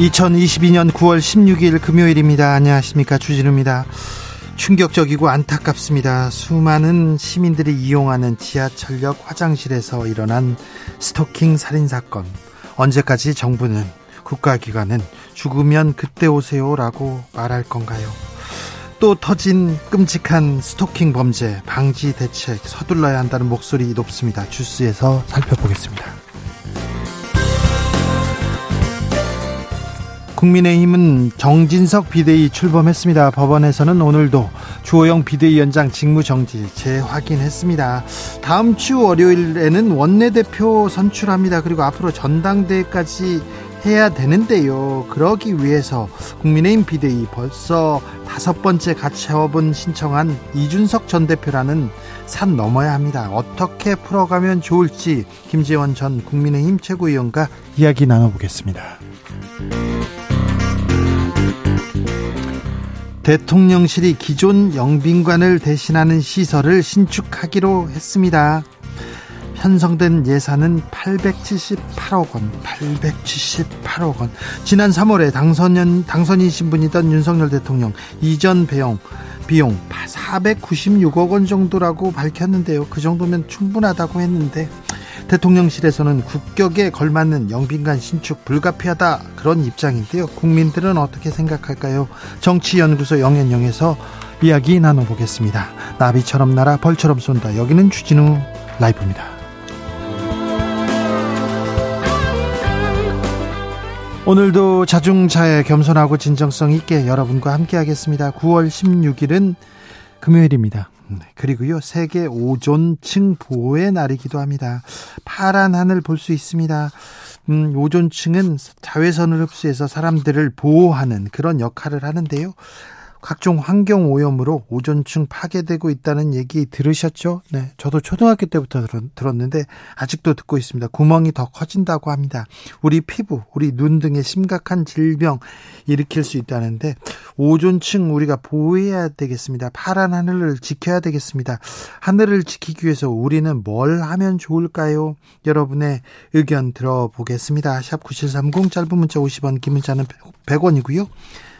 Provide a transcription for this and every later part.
2022년 9월 16일 금요일입니다. 안녕하십니까. 주진우입니다. 충격적이고 안타깝습니다. 수많은 시민들이 이용하는 지하철역 화장실에서 일어난 스토킹 살인 사건. 언제까지 정부는 국가기관은 죽으면 그때 오세요라고 말할 건가요? 또 터진 끔찍한 스토킹 범죄 방지 대책 서둘러야 한다는 목소리 높습니다. 주스에서 살펴보겠습니다. 국민의힘은 정진석 비대위 출범했습니다. 법원에서는 오늘도 주호영 비대위원장 직무정지 재확인했습니다. 다음 주 월요일에는 원내대표 선출합니다. 그리고 앞으로 전당대회까지 해야 되는데요. 그러기 위해서 국민의힘 비대위 벌써 다섯 번째 가처분 신청한 이준석 전 대표라는 산 넘어야 합니다. 어떻게 풀어가면 좋을지 김재원 전 국민의힘 최고위원과 이야기 나눠보겠습니다. 대통령실이 기존 영빈관을 대신하는 시설을 신축하기로 했습니다. 편성된 예산은 878억 원, 878억 원. 지난 3월에 당선nhân, 당선이신 분이던 윤석열 대통령 이전 배용, 비용 496억 원 정도라고 밝혔는데요. 그 정도면 충분하다고 했는데 대통령실에서는 국격에 걸맞는 영빈관 신축 불가피하다 그런 입장인데요. 국민들은 어떻게 생각할까요? 정치연구소 영앤영에서 이야기 나눠보겠습니다. 나비처럼 날아 벌처럼 쏜다. 여기는 주진우 라이브입니다. 오늘도 자중차에 겸손하고 진정성 있게 여러분과 함께하겠습니다. 9월 16일은 금요일입니다. 네, 그리고요 세계 오존층 보호의 날이기도 합니다. 파란 하늘 볼 수 있습니다. 음, 오존층은 자외선을 흡수해서 사람들을 보호하는 그런 역할을 하는데요. 각종 환경 오염으로 오존층 파괴되고 있다는 얘기 들으셨죠? 네. 저도 초등학교 때부터 들었는데 아직도 듣고 있습니다. 구멍이 더 커진다고 합니다. 우리 피부, 우리 눈 등의 심각한 질병 일으킬 수 있다는데 오존층 우리가 보호해야 되겠습니다. 파란 하늘을 지켜야 되겠습니다. 하늘을 지키기 위해서 우리는 뭘 하면 좋을까요? 여러분의 의견 들어보겠습니다. 샵 9730 짧은 문자 50원, 긴 문자는 100원이고요.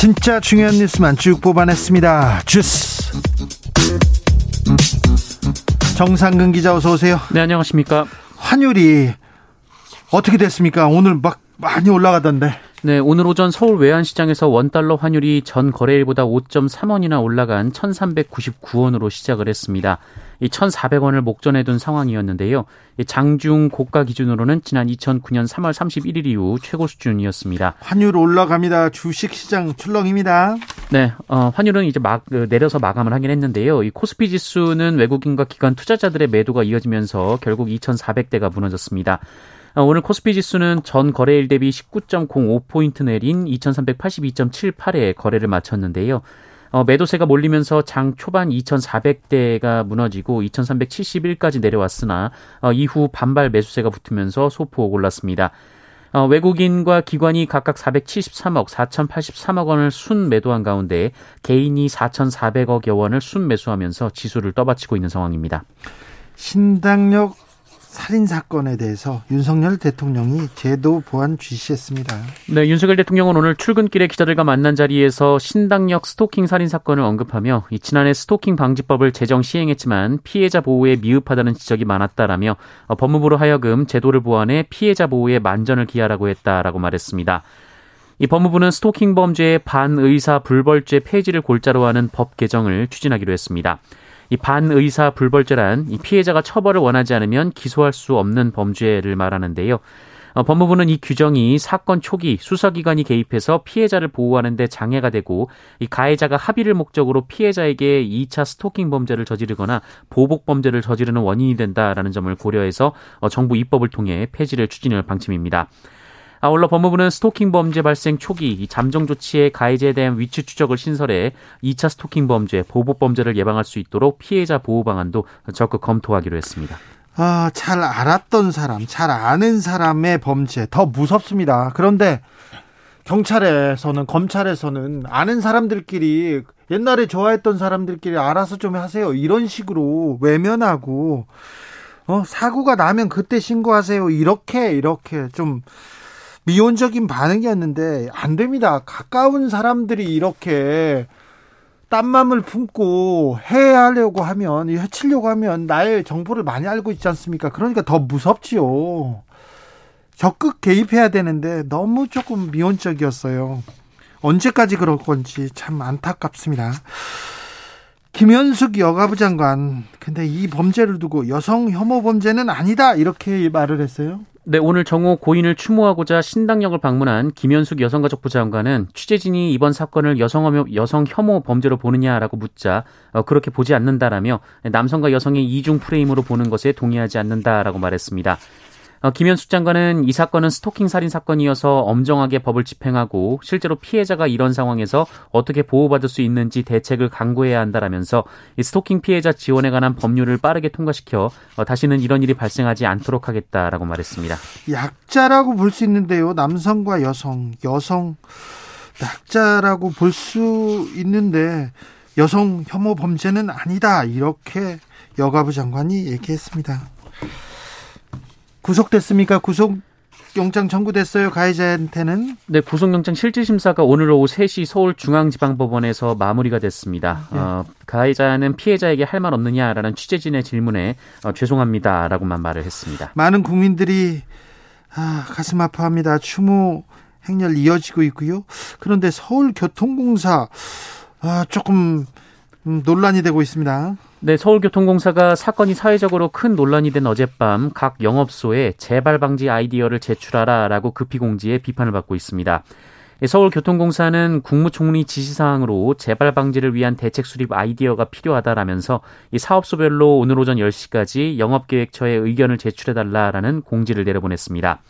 진짜 중요한 뉴스만 쭉 뽑아냈습니다. 주스. 정상근 기자 어서 오세요. 네, 안녕하십니까. 환율이 어떻게 됐습니까? 오늘 막 많이 올라가던데. 네, 오늘 오전 서울 외환시장에서 원달러 환율이 전 거래일보다 5.3원이나 올라간 1,399원으로 시작을 했습니다. 이 1,400원을 목전에 둔 상황이었는데요. 장중 고가 기준으로는 지난 2009년 3월 31일 이후 최고 수준이었습니다. 환율 올라갑니다. 주식 시장 출렁입니다. 네, 어, 환율은 이제 막 그, 내려서 마감을 하긴 했는데요. 이 코스피 지수는 외국인과 기관 투자자들의 매도가 이어지면서 결국 2,400대가 무너졌습니다. 어, 오늘 코스피 지수는 전 거래일 대비 19.05포인트 내린 2382.78에 거래를 마쳤는데요. 어, 매도세가 몰리면서 장 초반 2,400대가 무너지고 2,371까지 내려왔으나 어, 이후 반발 매수세가 붙으면서 소폭 올랐습니다. 어, 외국인과 기관이 각각 473억, 4,083억 원을 순 매도한 가운데 개인이 4,400억여 원을 순 매수하면서 지수를 떠받치고 있는 상황입니다. 신당역 살인 사건에 대해서 윤석열 대통령이 제도 보완 지시했습니다. 네, 윤석열 대통령은 오늘 출근길에 기자들과 만난 자리에서 신당역 스토킹 살인 사건을 언급하며 지난해 스토킹 방지법을 제정 시행했지만 피해자 보호에 미흡하다는 지적이 많았다라며 어, 법무부로 하여금 제도를 보완해 피해자 보호에 만전을 기하라고 했다라고 말했습니다. 이 법무부는 스토킹 범죄의 반의사 불벌죄 폐지를 골자로 하는 법 개정을 추진하기로 했습니다. 이 반의사 불벌죄란 이 피해자가 처벌을 원하지 않으면 기소할 수 없는 범죄를 말하는데요. 어, 법무부는 이 규정이 사건 초기 수사기관이 개입해서 피해자를 보호하는 데 장애가 되고 이 가해자가 합의를 목적으로 피해자에게 2차 스토킹 범죄를 저지르거나 보복 범죄를 저지르는 원인이 된다라는 점을 고려해서 어, 정부 입법을 통해 폐지를 추진할 방침입니다. 아울러 법무부는 스토킹 범죄 발생 초기 잠정 조치에 가해자에 대한 위치 추적을 신설해 2차 스토킹 범죄, 보복 범죄를 예방할 수 있도록 피해자 보호 방안도 적극 검토하기로 했습니다. 아, 잘 알았던 사람, 잘 아는 사람의 범죄 더 무섭습니다. 그런데 경찰에서는 검찰에서는 아는 사람들끼리 옛날에 좋아했던 사람들끼리 알아서 좀 하세요. 이런 식으로 외면하고 어, 사고가 나면 그때 신고하세요. 이렇게 이렇게 좀 미온적인 반응이었는데 안 됩니다. 가까운 사람들이 이렇게 딴맘을 품고 해하려고 하면 해치려고 하면 나의 정보를 많이 알고 있지 않습니까? 그러니까 더 무섭지요. 적극 개입해야 되는데 너무 조금 미온적이었어요. 언제까지 그럴 건지 참 안타깝습니다. 김현숙 여가부 장관, 근데 이 범죄를 두고 여성 혐오 범죄는 아니다 이렇게 말을 했어요. 네, 오늘 정오 고인을 추모하고자 신당역을 방문한 김현숙 여성가족부 장관은 취재진이 이번 사건을 여성 혐오, 여성 혐오 범죄로 보느냐라고 묻자 어, 그렇게 보지 않는다라며 남성과 여성의 이중 프레임으로 보는 것에 동의하지 않는다라고 말했습니다. 어, 김현숙 장관은 이 사건은 스토킹 살인 사건이어서 엄정하게 법을 집행하고 실제로 피해자가 이런 상황에서 어떻게 보호받을 수 있는지 대책을 강구해야 한다라면서 이 스토킹 피해자 지원에 관한 법률을 빠르게 통과시켜 어, 다시는 이런 일이 발생하지 않도록 하겠다라고 말했습니다. 약자라고 볼 수 있는데요. 남성과 여성, 여성 약자라고 볼 수 있는데 여성 혐오 범죄는 아니다. 이렇게 여가부 장관이 얘기했습니다. 구속됐습니까? 구속 영장 청구됐어요. 가해자한테는. 네, 구속영장 실질심사가 오늘 오후 3시 서울중앙지방법원에서 마무리가 됐습니다. 네. 어, 가해자는 피해자에게 할 말 없느냐라는 취재진의 질문에 어, 죄송합니다라고만 말을 했습니다. 많은 국민들이 아, 가슴 아파합니다. 추모 행렬 이어지고 있고요. 그런데 서울교통공사 아, 조금 음, 논란이 되고 있습니다. 네, 서울교통공사가 사건이 사회적으로 큰 논란이 된 어젯밤 각 영업소에 재발 방지 아이디어를 제출하라라고 급히 공지해 비판을 받고 있습니다. 서울교통공사는 국무총리 지시사항으로 재발 방지를 위한 대책 수립 아이디어가 필요하다라면서 이 사업소별로 오늘 오전 10시까지 영업계획처에 의견을 제출해달라라는 공지를 내려보냈습니다.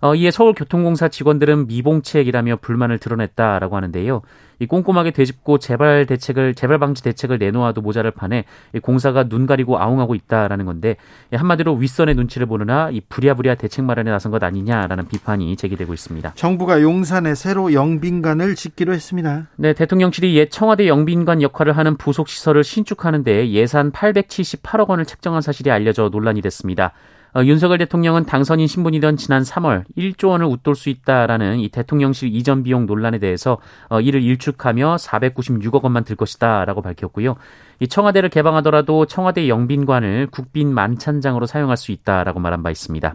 어, 이에 서울교통공사 직원들은 미봉책이라며 불만을 드러냈다라고 하는데요. 이 꼼꼼하게 되짚고 재발 대책을 재발 방지 대책을 내놓아도 모자랄 판에 공사가 눈 가리고 아웅하고 있다라는 건데 한마디로 윗선의 눈치를 보느나 이 부랴부랴 대책 마련에 나선 것 아니냐라는 비판이 제기되고 있습니다. 정부가 용산에 새로 영빈관을 짓기로 했습니다. 네, 대통령실이 옛 청와대 영빈관 역할을 하는 부속 시설을 신축하는데 예산 878억 원을 책정한 사실이 알려져 논란이 됐습니다. 어, 윤석열 대통령은 당선인 신분이던 지난 3월 1조 원을 웃돌 수 있다라는 이 대통령실 이전 비용 논란에 대해서 어, 이를 일축하며 496억 원만 들 것이다라고 밝혔고요. 이 청와대를 개방하더라도 청와대 영빈관을 국빈 만찬장으로 사용할 수 있다라고 말한 바 있습니다.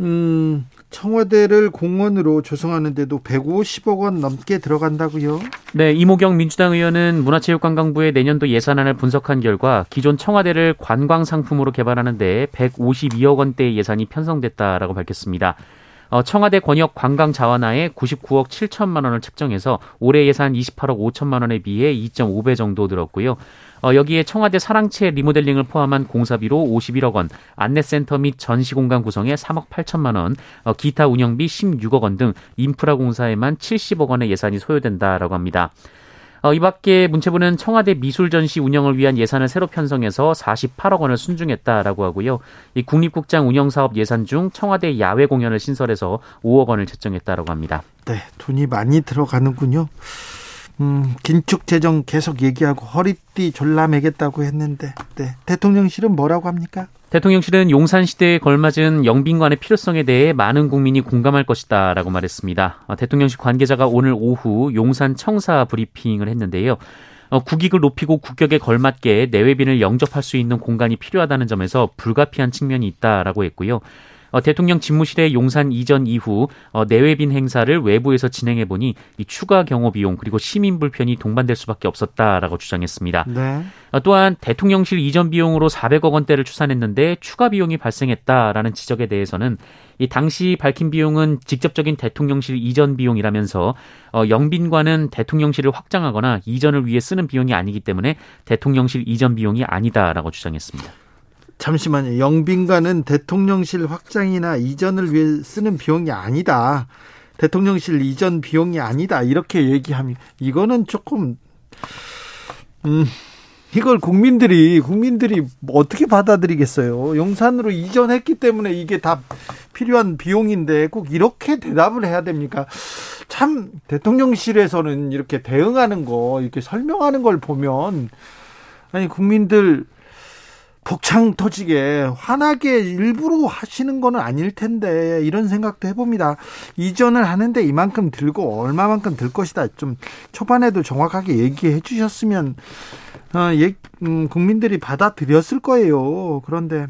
음, 청와대를 공원으로 조성하는데도 150억 원 넘게 들어간다고요? 네, 이모경 민주당 의원은 문화체육관광부의 내년도 예산안을 분석한 결과 기존 청와대를 관광 상품으로 개발하는데 152억 원대의 예산이 편성됐다라고 밝혔습니다. 어, 청와대 권역 관광 자원화에 99억 7천만 원을 책정해서 올해 예산 28억 5천만 원에 비해 2.5배 정도 들었고요. 어, 여기에 청와대 사랑채 리모델링을 포함한 공사비로 51억 원, 안내센터 및 전시공간 구성에 3억 8천만 원, 어, 기타 운영비 16억 원 등 인프라 공사에만 70억 원의 예산이 소요된다라고 합니다. 어, 이 밖에 문체부는 청와대 미술 전시 운영을 위한 예산을 새로 편성해서 48억 원을 순중했다라고 하고요. 이 국립국장 운영 사업 예산 중 청와대 야외 공연을 신설해서 5억 원을 책정했다라고 합니다. 네, 돈이 많이 들어가는군요. 음, 긴축 재정 계속 얘기하고 허리띠 졸라매겠다고 했는데, 네. 대통령실은 뭐라고 합니까? 대통령실은 용산 시대에 걸맞은 영빈관의 필요성에 대해 많은 국민이 공감할 것이다 라고 말했습니다. 어, 대통령실 관계자가 오늘 오후 용산 청사 브리핑을 했는데요. 어, 국익을 높이고 국격에 걸맞게 내외빈을 영접할 수 있는 공간이 필요하다는 점에서 불가피한 측면이 있다라고 했고요. 어, 대통령 집무실의 용산 이전 이후 어, 내외빈 행사를 외부에서 진행해 보니 이 추가 경호 비용 그리고 시민 불편이 동반될 수밖에 없었다라고 주장했습니다. 네. 어, 또한 대통령실 이전 비용으로 400억 원대를 추산했는데 추가 비용이 발생했다라는 지적에 대해서는 이 당시 밝힌 비용은 직접적인 대통령실 이전 비용이라면서 어, 영빈관은 대통령실을 확장하거나 이전을 위해 쓰는 비용이 아니기 때문에 대통령실 이전 비용이 아니다라고 주장했습니다. 잠시만요. 영빈관은 대통령실 확장이나 이전을 위해 쓰는 비용이 아니다. 대통령실 이전 비용이 아니다. 이렇게 얘기하면 이거는 조금 음 이걸 국민들이 국민들이 어떻게 받아들이겠어요? 용산으로 이전했기 때문에 이게 다 필요한 비용인데 꼭 이렇게 대답을 해야 됩니까? 참 대통령실에서는 이렇게 대응하는 거 이렇게 설명하는 걸 보면 아니 국민들 복창 터지게 환하게 일부러 하시는 거는 아닐 텐데 이런 생각도 해봅니다. 이전을 하는데 이만큼 들고 얼마만큼 들 것이다. 좀 초반에도 정확하게 얘기해 주셨으면 어, 예, 음, 국민들이 받아들였을 거예요. 그런데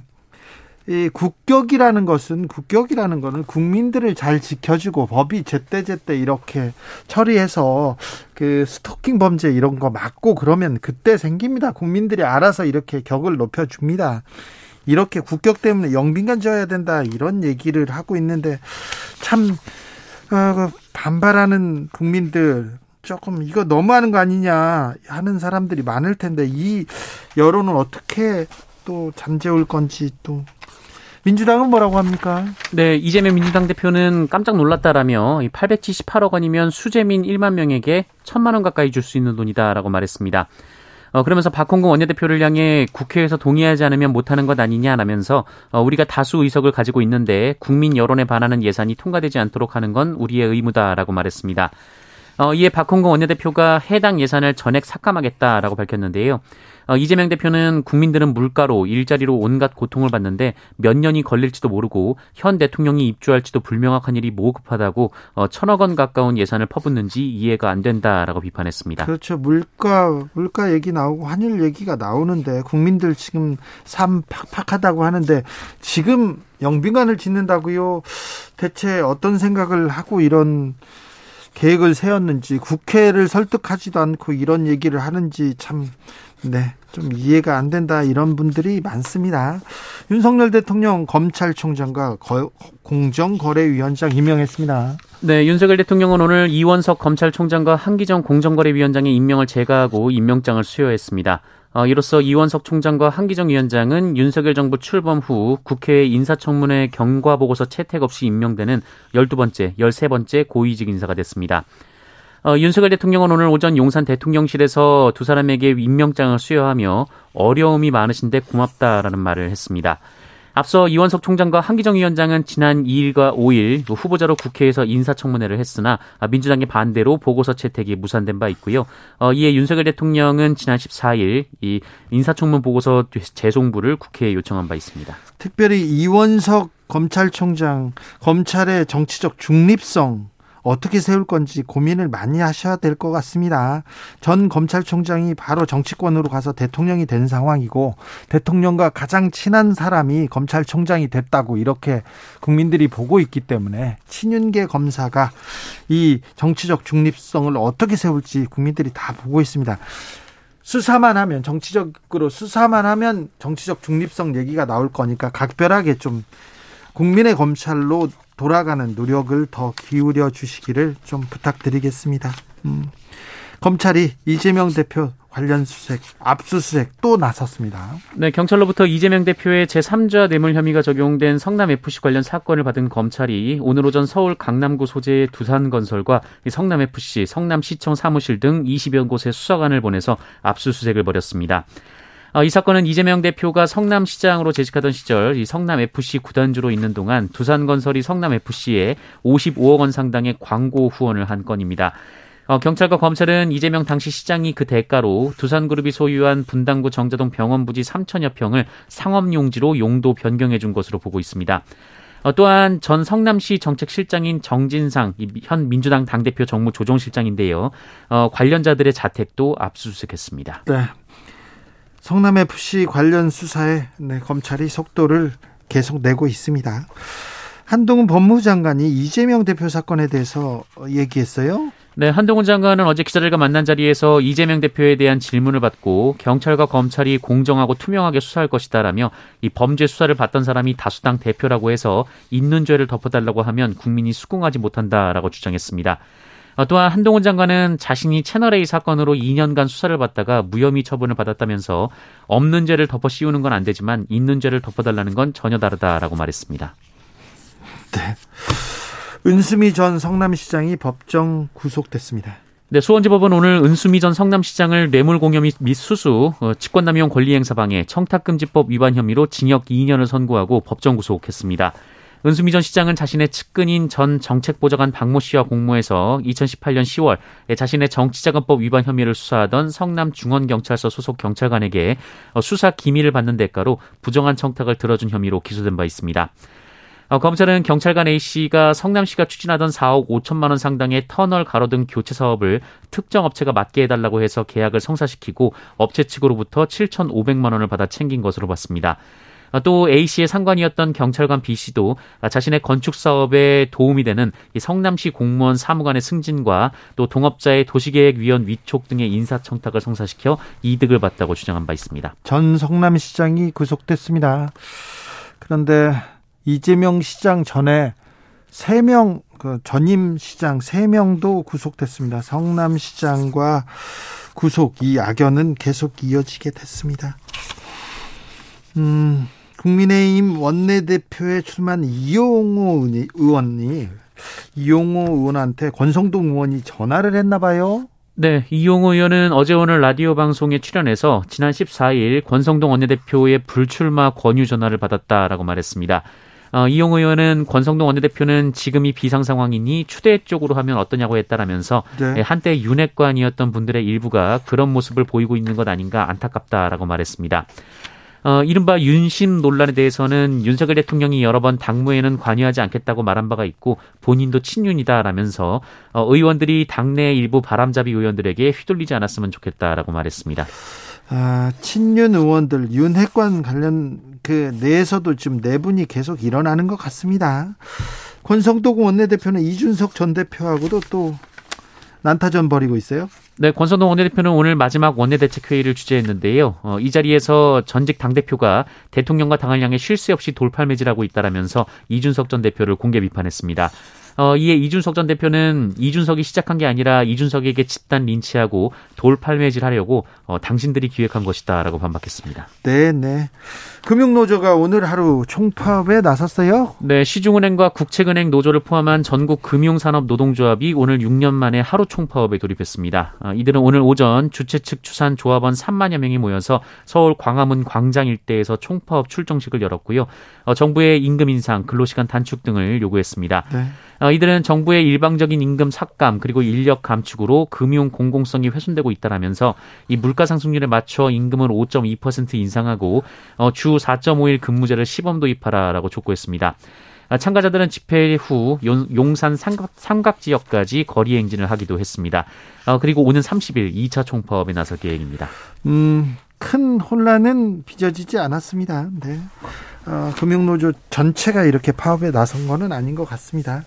이 국격이라는 것은 국격이라는 것은 국민들을 잘 지켜주고 법이 제때 제때 이렇게 처리해서 그 스토킹 범죄 이런 거 막고 그러면 그때 생깁니다. 국민들이 알아서 이렇게 격을 높여 줍니다. 이렇게 국격 때문에 영빈관 지어야 된다 이런 얘기를 하고 있는데 참 어, 그 반발하는 국민들 조금 이거 너무하는 거 아니냐 하는 사람들이 많을 텐데 이 여론을 어떻게 또 잠재울 건지 또 민주당은 뭐라고 합니까? 네, 이재명 민주당 대표는 깜짝 놀랐다라며 878억 원이면 수재민 1만 명에게 1천만 원 가까이 줄 수 있는 돈이다라고 말했습니다. 어, 그러면서 박홍근 원내대표를 향해 국회에서 동의하지 않으면 못하는 것 아니냐라면서 어, 우리가 다수 의석을 가지고 있는데 국민 여론에 반하는 예산이 통과되지 않도록 하는 건 우리의 의무다라고 말했습니다. 어, 이에 박홍근 원내대표가 해당 예산을 전액 삭감하겠다라고 밝혔는데요. 어, 이재명 대표는 국민들은 물가로 일자리로 온갖 고통을 받는데 몇 년이 걸릴지도 모르고 현 대통령이 입주할지도 불명확한 일이 모급하다고 어, 천억 원 가까운 예산을 퍼붓는지 이해가 안 된다라고 비판했습니다. 그렇죠. 물가 물가 얘기 나오고 환율 얘기가 나오는데 국민들 지금 삶 팍팍하다고 하는데 지금 영빈관을 짓는다고요. 대체 어떤 생각을 하고 이런 계획을 세웠는지 국회를 설득하지도 않고 이런 얘기를 하는지 참 네, 좀 이해가 안 된다 이런 분들이 많습니다. 윤석열 대통령 검찰총장과 공정거래위원장 임명했습니다. 네, 윤석열 대통령은 오늘 이원석 검찰총장과 한기정 공정거래위원장의 임명을 제거하고 임명장을 수여했습니다. 어, 이로써 이원석 총장과 한기정 위원장은 윤석열 정부 출범 후 국회 인사청문회 경과보고서 채택 없이 임명되는 12번째, 13번째 고위직 인사가 됐습니다. 어, 윤석열 대통령은 오늘 오전 용산 대통령실에서 두 사람에게 임명장을 수여하며 어려움이 많으신데 고맙다라는 말을 했습니다. 앞서 이원석 총장과 한기정 위원장은 지난 2일과 5일 후보자로 국회에서 인사청문회를 했으나 민주당의 반대로 보고서 채택이 무산된 바 있고요. 어, 이에 윤석열 대통령은 지난 14일 이 인사청문 보고서 재송부를 국회에 요청한 바 있습니다. 특별히 이원석 검찰총장 검찰의 정치적 중립성 어떻게 세울 건지 고민을 많이 하셔야 될 것 같습니다. 전 검찰총장이 바로 정치권으로 가서 대통령이 된 상황이고 대통령과 가장 친한 사람이 검찰총장이 됐다고 이렇게 국민들이 보고 있기 때문에 친윤계 검사가 이 정치적 중립성을 어떻게 세울지 국민들이 다 보고 있습니다. 수사만 하면 정치적으로 수사만 하면 정치적 중립성 얘기가 나올 거니까 각별하게 좀 국민의 검찰로 돌아가는 노력을 더 기울여 주시기를 좀 부탁드리겠습니다. 음. 검찰이 이재명 대표 관련 수색, 압수수색 또 나섰습니다. 네, 경찰로부터 이재명 대표의 제3자 뇌물 혐의가 적용된 성남FC 관련 사건을 받은 검찰이 오늘 오전 서울 강남구 소재의 두산건설과 성남FC, 성남시청 사무실 등 20여 곳에 수사관을 보내서 압수수색을 벌였습니다. 어, 이 사건은 이재명 대표가 성남시장으로 재직하던 시절 이 성남FC 구단주로 있는 동안 두산건설이 성남FC에 55억 원 상당의 광고 후원을 한 건입니다. 어, 경찰과 검찰은 이재명 당시 시장이 그 대가로 두산그룹이 소유한 분당구 정자동 병원 부지 3천여 평을 상업용지로 용도 변경해 준 것으로 보고 있습니다. 어, 또한 전 성남시 정책실장인 정진상 현 민주당 당대표 정무조정실장인데요. 어, 관련자들의 자택도 압수수색했습니다. 네. 성남 FC 관련 수사에 네, 검찰이 속도를 계속 내고 있습니다. 한동훈 법무장관이 이재명 대표 사건에 대해서 얘기했어요. 네, 한동훈 장관은 어제 기자들과 만난 자리에서 이재명 대표에 대한 질문을 받고 경찰과 검찰이 공정하고 투명하게 수사할 것이다라며 이 범죄 수사를 받던 사람이 다수당 대표라고 해서 있는 죄를 덮어달라고 하면 국민이 수긍하지 못한다라고 주장했습니다. 어, 또한 한동훈 장관은 자신이 채널A 사건으로 2년간 수사를 받다가 무혐의 처분을 받았다면서 없는 죄를 덮어 씌우는 건 안 되지만 있는 죄를 덮어달라는 건 전혀 다르다라고 말했습니다. 네. 은수미 전 성남시장이 법정 구속됐습니다. 네, 수원지법은 오늘 은수미 전 성남시장을 뇌물공여 및 수수, 어, 직권남용 권리행사방해, 청탁금지법 위반 혐의로 징역 2년을 선고하고 법정 구속했습니다. 은수미 전 시장은 자신의 측근인 전 정책보좌관 박모 씨와 공모해서 2018년 10월 자신의 정치자금법 위반 혐의를 수사하던 성남 중원경찰서 소속 경찰관에게 어, 수사 기밀을 받는 대가로 부정한 청탁을 들어준 혐의로 기소된 바 있습니다. 어, 검찰은 경찰관 A씨가 성남시가 추진하던 4억 5천만 원 상당의 터널 가로등 교체 사업을 특정 업체가 맡게 해달라고 해서 계약을 성사시키고 업체 측으로부터 7,500만 원을 받아 챙긴 것으로 봤습니다. 어, 또 A씨의 상관이었던 경찰관 B씨도 자신의 건축 사업에 도움이 되는 성남시 공무원 사무관의 승진과 또 동업자의 도시계획위원 위촉 등의 인사청탁을 성사시켜 이득을 봤다고 주장한 바 있습니다. 전 성남시장이 구속됐습니다. 그런데 이재명 시장 전에 3명, 그 전임 시장 3명도 구속됐습니다. 성남 시장과 구속, 이 악연은 계속 이어지게 됐습니다. 음, 국민의힘 원내대표에 출마한 이용호 의원이, 이용호 의원한테 권성동 의원이 전화를 했나 봐요. 네, 이용호 의원은 어제 오늘 라디오 방송에 출연해서 지난 14일 권성동 원내대표의 불출마 권유 전화를 받았다라고 말했습니다. 어, 이용 의원은 권성동 원내대표는 지금이 비상 상황이니 추대 쪽으로 하면 어떠냐고 했다라면서 네. 예, 한때 윤핵관이었던 분들의 일부가 그런 모습을 보이고 있는 것 아닌가 안타깝다라고 말했습니다. 어, 이른바 윤심 논란에 대해서는 윤석열 대통령이 여러 번 당무에는 관여하지 않겠다고 말한 바가 있고 본인도 친윤이다라면서 어, 의원들이 당내 일부 바람잡이 의원들에게 휘둘리지 않았으면 좋겠다라고 말했습니다. 아, 친윤 의원들 윤핵관 관련 그 내에서도 지금 내분이 계속 일어나는 것 같습니다. 권성동 원내대표는 이준석 전 대표하고도 또 난타전 벌이고 있어요. 네, 권성동 원내대표는 오늘 마지막 원내대책회의를 주재했는데요. 어, 이 자리에서 전직 당대표가 대통령과 당을 향해 쉴 새 없이 돌팔매질하고 있다라면서 이준석 전 대표를 공개 비판했습니다. 어, 이에 이준석 전 대표는 이준석이 시작한 게 아니라 이준석에게 집단 린치하고 돌팔매질 하려고 어, 당신들이 기획한 것이다라고 반박했습니다. 네, 네. 금융노조가 오늘 하루 총파업에 나섰어요? 네, 시중은행과 국책은행 노조를 포함한 전국 금융산업 노동조합이 오늘 6년 만에 하루 총파업에 돌입했습니다. 어, 이들은 오늘 오전 주최 측 추산 조합원 3만여 명이 모여서 서울 광화문 광장 일대에서 총파업 출정식을 열었고요. 어, 정부의 임금 인상, 근로시간 단축 등을 요구했습니다. 네. 어, 이들은 정부의 일방적인 임금 삭감 그리고 인력 감축으로 금융 공공성이 훼손되고 있다라면서 이 물가 상승률에 맞춰 임금을 5.2% 인상하고 어, 주 4.5일 근무제를 시범 도입하라라고 촉구했습니다. 아, 참가자들은 집회 후 용산 삼각, 지역까지 거리 행진을 하기도 했습니다. 어, 그리고 오는 30일 2차 총파업에 나설 계획입니다. 음, 큰 혼란은 빚어지지 않았습니다. 네. 어, 금융노조 전체가 이렇게 파업에 나선 것은 아닌 것 같습니다.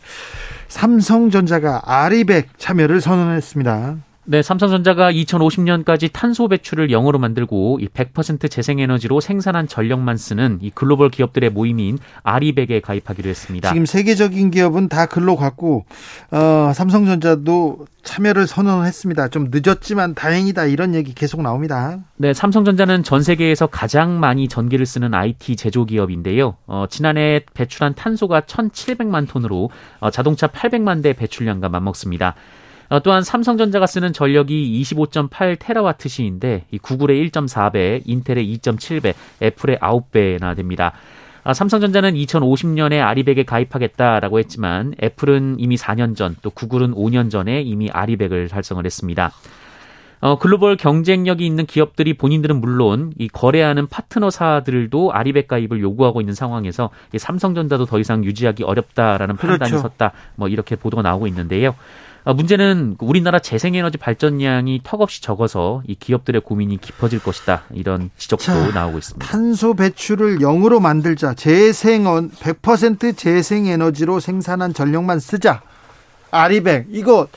삼성전자가 아리백 참여를 선언했습니다. 네, 삼성전자가 2050년까지 탄소 배출을 영으로 만들고 이 100% 재생에너지로 생산한 전력만 쓰는 이 글로벌 기업들의 모임인 아리백에 가입하기로 했습니다. 지금 세계적인 기업은 다 글로 갔고 어, 삼성전자도 참여를 선언했습니다. 좀 늦었지만 다행이다 이런 얘기 계속 나옵니다. 네, 삼성전자는 전 세계에서 가장 많이 전기를 쓰는 IT 제조 기업인데요. 어, 지난해 배출한 탄소가 1,700만 톤으로 어, 자동차 800만 대 배출량과 맞먹습니다. 어, 또한 삼성전자가 쓰는 전력이 25.8 테라와트 시인데 이 구글의 1.4배, 인텔의 2.7배, 애플의 9배나 됩니다. 아, 삼성전자는 2050년에 아리백에 가입하겠다라고 했지만 애플은 이미 4년 전, 또 구글은 5년 전에 이미 아리백을 달성을 했습니다. 어, 글로벌 경쟁력이 있는 기업들이 본인들은 물론 이 거래하는 파트너사들도 아리백 가입을 요구하고 있는 상황에서 이 삼성전자도 더 이상 유지하기 어렵다라는 그렇죠. 판단이 섰다. 뭐 이렇게 보도가 나오고 있는데요. 어, 문제는 우리나라 재생에너지 발전량이 턱없이 적어서 이 기업들의 고민이 깊어질 것이다. 이런 지적도 자, 나오고 있습니다. 탄소 배출을 0으로 만들자. 재생 100% 재생에너지로 생산한 전력만 쓰자. RE100 이거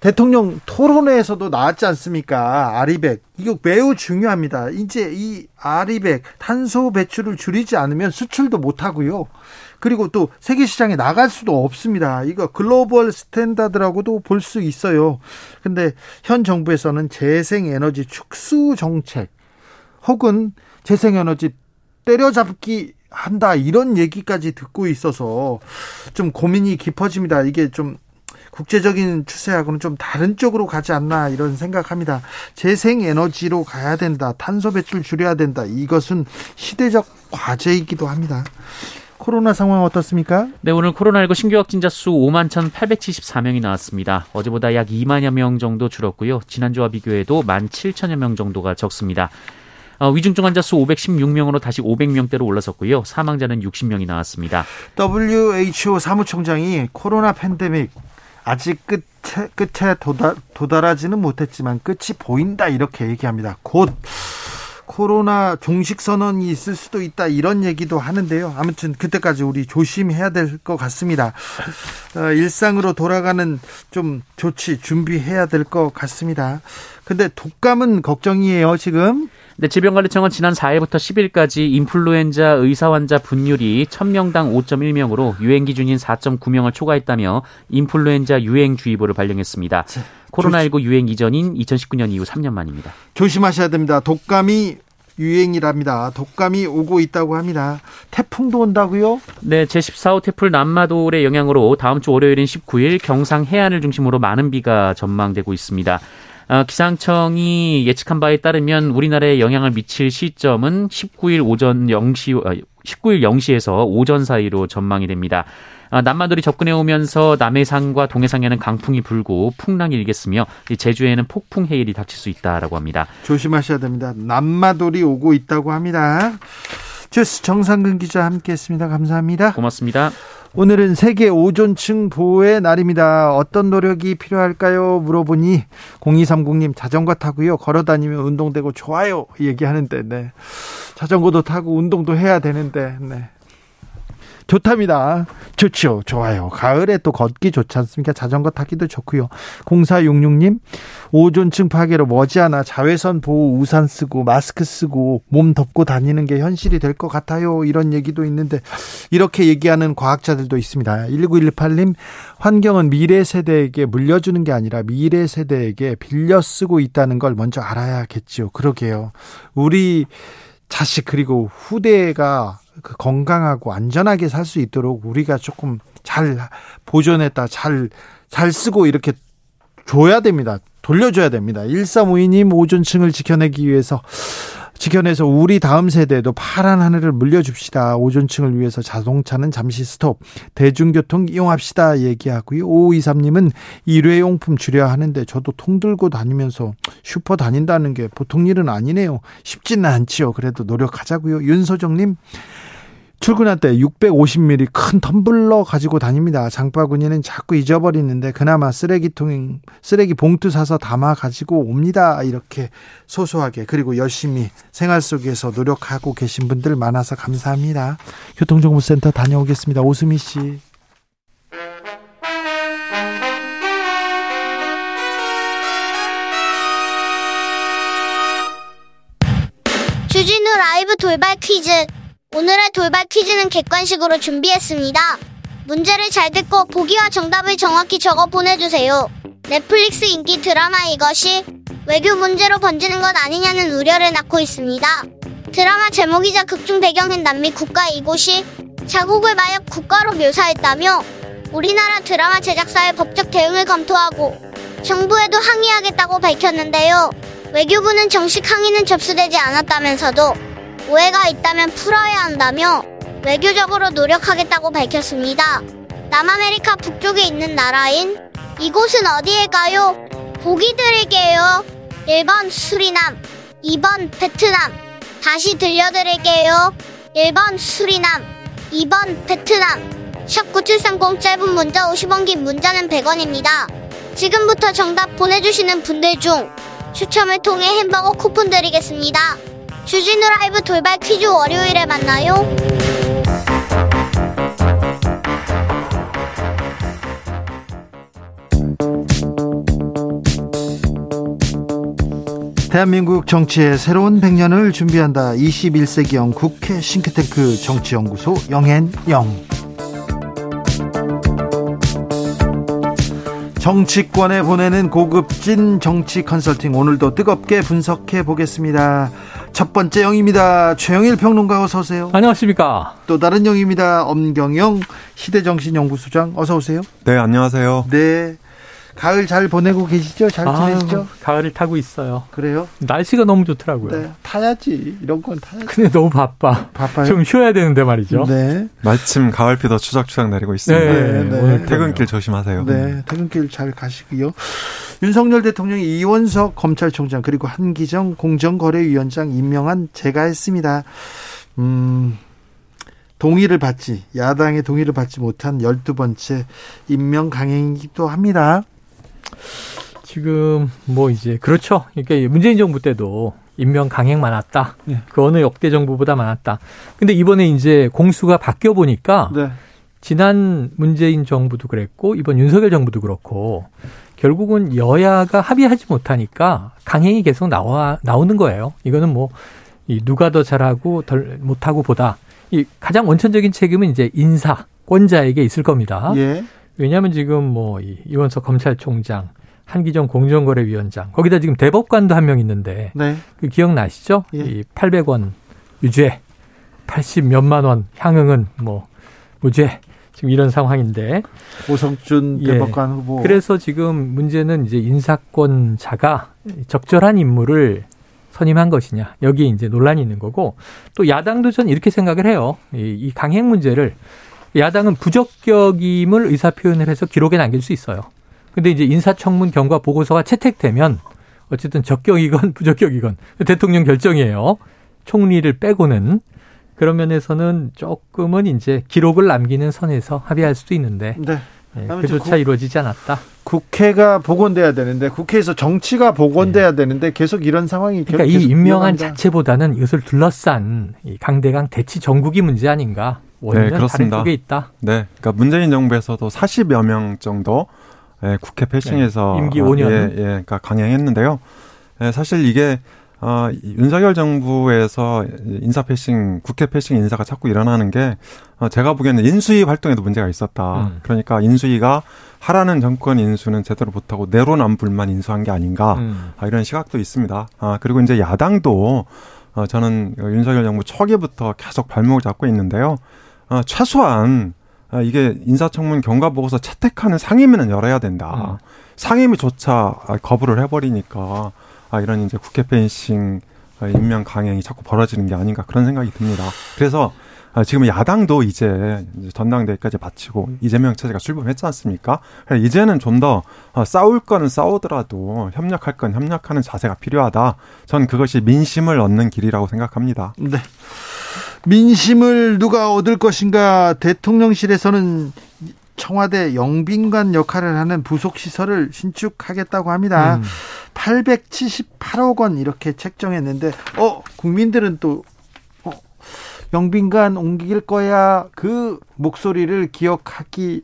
대통령 토론회에서도 나왔지 않습니까? RE100. 이거 매우 중요합니다. 이제 이 RE100 탄소 배출을 줄이지 않으면 수출도 못 하고요. 그리고 또 세계 시장에 나갈 수도 없습니다. 이거 global standard라고도 볼 수 있어요. 근데 현 정부에서는 재생 에너지 축소 정책 혹은 재생 에너지 때려잡기 한다 이런 얘기까지 듣고 있어서 좀 고민이 깊어집니다. 이게 좀 국제적인 추세하고는 좀 다른 쪽으로 가지 않나 이런 생각합니다. 재생 에너지로 가야 된다. 탄소 배출 줄여야 된다. 이것은 시대적 과제이기도 합니다. 코로나 상황 어떻습니까? 네, 오늘 코로나19 신규 확진자 수 5만 1,874명이 나왔습니다. 어제보다 약 2만여 명 정도 줄었고요. 지난주와 비교해도 1만 7천여 명 정도가 적습니다. 어, 위중증 환자 수 516명으로 다시 500명대로 올라섰고요. 사망자는 60명이 나왔습니다. WHO 사무총장이 코로나 팬데믹 아직 끝에, 끝에 도달, 도달하지는 못했지만 끝이 보인다 이렇게 얘기합니다. 곧 코로나 종식 선언이 있을 수도 있다 이런 얘기도 하는데요. 아무튼 그때까지 우리 조심해야 될 것 같습니다. 어, 일상으로 돌아가는 좀 조치 준비해야 될 것 같습니다. 근데 독감은 걱정이에요 지금. 네, 질병관리청은 지난 4일부터 10일까지 인플루엔자 의사 환자 분율이 1000명당 5.1명으로 유행 기준인 4.9명을 초과했다며 인플루엔자 유행 주의보를 발령했습니다. 코로나19 유행 이전인 2019년 이후 3년 만입니다. 조심하셔야 됩니다. 독감이 유행이랍니다. 독감이 오고 있다고 합니다. 태풍도 온다고요? 네, 제14호 태풍 남마돌의 영향으로 다음 주 월요일인 19일 경상 해안을 중심으로 많은 비가 전망되고 있습니다. 어, 기상청이 예측한 바에 따르면 우리나라에 영향을 미칠 시점은 19일 오전 0시, 19일 어, 0시에서 오전 사이로 전망이 됩니다. 아, 남마돌이 접근해 오면서 남해상과 동해상에는 강풍이 불고 풍랑이 일겠으며 제주에는 폭풍 해일이 닥칠 수 있다라고 합니다. 조심하셔야 됩니다. 남마돌이 오고 있다고 합니다. 주스 정상근 기자 함께했습니다. 감사합니다. 고맙습니다. 오늘은 세계 오존층 보호의 날입니다. 어떤 노력이 필요할까요? 물어보니 0230님 자전거 타고요. 걸어 다니면 운동되고 좋아요. 얘기하는데 네. 자전거도 타고 운동도 해야 되는데 네. 좋답니다. 좋죠. 좋아요. 가을에 또 걷기 좋지 않습니까? 자전거 타기도 좋고요. 0466님, 오존층 파괴로 머지않아 자외선 보호 우산 쓰고 마스크 쓰고 몸 덮고 다니는 게 현실이 될 것 같아요. 이런 얘기도 있는데 이렇게 얘기하는 과학자들도 있습니다. 1918님, 환경은 미래 세대에게 물려주는 게 아니라 미래 세대에게 빌려 쓰고 있다는 걸 먼저 알아야겠지요. 그러게요. 우리 자식 그리고 후대가 그 건강하고 안전하게 살 수 있도록 우리가 조금 잘 보존했다, 잘, 잘 쓰고 이렇게 줘야 됩니다. 돌려줘야 됩니다. 1352님 오존층을 지켜내기 위해서 지켜내서 우리 다음 세대에도 파란 하늘을 물려줍시다. 오존층을 위해서 자동차는 잠시 스톱. 대중교통 이용합시다. 얘기하고요. 5523님은 일회용품 줄여야 하는데 저도 통 들고 다니면서 슈퍼 다닌다는 게 보통 일은 아니네요. 쉽지는 않지요. 그래도 노력하자고요. 윤소정님 출근할 때 650ml 큰 텀블러 가지고 다닙니다. 장바구니는 자꾸 잊어버리는데 그나마 쓰레기통 쓰레기 봉투 사서 담아 가지고 옵니다. 이렇게 소소하게 그리고 열심히 생활 속에서 노력하고 계신 분들 많아서 감사합니다. 교통정보센터 다녀오겠습니다. 오수미 씨. 주진우 라이브 돌발 퀴즈 오늘의 돌발 퀴즈는 객관식으로 준비했습니다. 문제를 잘 듣고 보기와 정답을 정확히 적어 보내주세요. 넷플릭스 인기 드라마 이것이 외교 문제로 번지는 것 아니냐는 우려를 낳고 있습니다. 드라마 제목이자 극중 배경인 남미 국가 이곳이 자국을 마약 국가로 묘사했다며 우리나라 드라마 제작사의 법적 대응을 검토하고 정부에도 항의하겠다고 밝혔는데요. 외교부는 정식 항의는 접수되지 않았다면서도 오해가 있다면 풀어야 한다며 외교적으로 노력하겠다고 밝혔습니다. 남아메리카 북쪽에 있는 나라인 이곳은 어디일까요? 보기 드릴게요. 1번 수리남, 2번 베트남. 다시 들려드릴게요. 1번 수리남, 2번 베트남. 샵 9730 짧은 문자 50원 긴 문자는 100원입니다. 지금부터 정답 보내주시는 분들 중 추첨을 통해 햄버거 쿠폰 드리겠습니다. 주진우 라이브 돌발 퀴즈 월요일에 만나요. 대한민국 정치의 새로운 100년을 준비한다. 21세기형 국회 싱크탱크 정치연구소 영앤영. 정치권에 보내는 고급진 정치 컨설팅 오늘도 뜨겁게 분석해 보겠습니다. 첫 번째 영입니다. 최영일 평론가 어서 오세요. 안녕하십니까. 또 다른 영입니다. 엄경영 시대정신연구소장 어서 오세요. 네, 안녕하세요. 네. 가을 잘 보내고 계시죠? 잘 지내시죠? 아유, 가을을 타고 있어요. 그래요? 날씨가 너무 좋더라고요. 네. 타야지. 이런 건 타야지. 근데 너무 바빠. 바빠요? 좀 쉬어야 되는데 말이죠. 네. 마침 가을비도 추적추적 내리고 있습니다. 네, 네. 오늘 퇴근길 조심하세요. 네. 퇴근길 잘 가시고요. 윤석열 대통령이 이원석 검찰총장 그리고 한기정 공정거래위원장 임명한 제가 했습니다. 음. 동의를 받지 야당의 동의를 받지 못한 12번째 임명 강행이기도 합니다. 지금 뭐 이제 그렇죠. 그러니까 문재인 정부 때도 임명 강행 많았다. 네. 그 어느 역대 정부보다 많았다. 근데 이번에 이제 공수가 바뀌어 보니까 네. 지난 문재인 정부도 그랬고 이번 윤석열 정부도 그렇고 결국은 여야가 합의하지 못하니까 강행이 계속 나와 나오는 거예요. 이거는 뭐 이 누가 더 잘하고 덜 못하고 보다 이 가장 원천적인 책임은 이제 인사 권자에게 있을 겁니다. 예. 왜냐하면 지금 뭐이 이원석 검찰총장, 한기정 공정거래위원장 거기다 지금 대법관도 한 명 있는데 네. 그 기억나시죠? 예. 이 800원 유죄, 80 몇만 원 향응은 뭐 무죄. 지금 이런 상황인데 오성준 예. 대법관 후보. 그래서 지금 문제는 이제 인사권자가 적절한 인물을 선임한 것이냐 여기에 이제 논란이 있는 거고 또 야당도 전 이렇게 생각을 해요. 이, 이 강행 문제를 야당은 부적격임을 의사 표현을 해서 기록에 남길 수 있어요. 근데 이제 인사청문 경과 보고서가 채택되면 어쨌든 적격이건 부적격이건 대통령 결정이에요. 총리를 빼고는 그런 면에서는 조금은 이제 기록을 남기는 선에서 합의할 수도 있는데 네. 예, 아무튼 그조차 국- 이루어지지 않았다. 국회가 복원돼야 되는데 국회에서 정치가 복원돼야 되는데 계속 이런 상황이 그러니까 이 임명한 이어갑니다. 자체보다는 이것을 둘러싼 이 강대강 대치 전국이 문제 아닌가. 원인은 네, 그렇습니다. 쪽에 있다. 네, 그러니까 문재인 정부에서도 40여 명 정도 예, 국회 패싱에서 네, 임기 어, 5년. 예, 예, 그러니까 강행했는데요. 예, 사실 이게 어, 이 윤석열 정부에서 인사 패싱, 국회 패싱 인사가 자꾸 일어나는 게 어, 제가 보기에는 인수위 활동에도 문제가 있었다. 음. 그러니까 인수위가 하라는 정권 인수는 제대로 못하고 내로남불만 인수한 게 아닌가. 음. 아, 이런 시각도 있습니다. 아, 그리고 이제 야당도 어, 저는 윤석열 정부 초기부터 계속 발목을 잡고 있는데요. 어, 최소한 아, 이게 인사청문 경과 보고서 채택하는 상임위는 열어야 된다. 음. 상임위조차 아, 거부를 해버리니까 아, 이런 이제 국회 펜싱 아, 임명 강행이 자꾸 벌어지는 게 아닌가 그런 생각이 듭니다. 그래서 아, 지금 야당도 이제 전당대회까지 마치고 이재명 체제가 출범했지 않습니까? 이제는 좀더 어, 싸울 거는 싸우더라도 협력할 건 협력하는 자세가 필요하다. 전 그것이 민심을 얻는 길이라고 생각합니다. 네. 민심을 누가 얻을 것인가 대통령실에서는 청와대 영빈관 역할을 하는 부속 시설을 신축하겠다고 합니다. 음. 878억 원 이렇게 책정했는데 어 국민들은 또 어, 영빈관 옮길 거야 그 목소리를 기억하기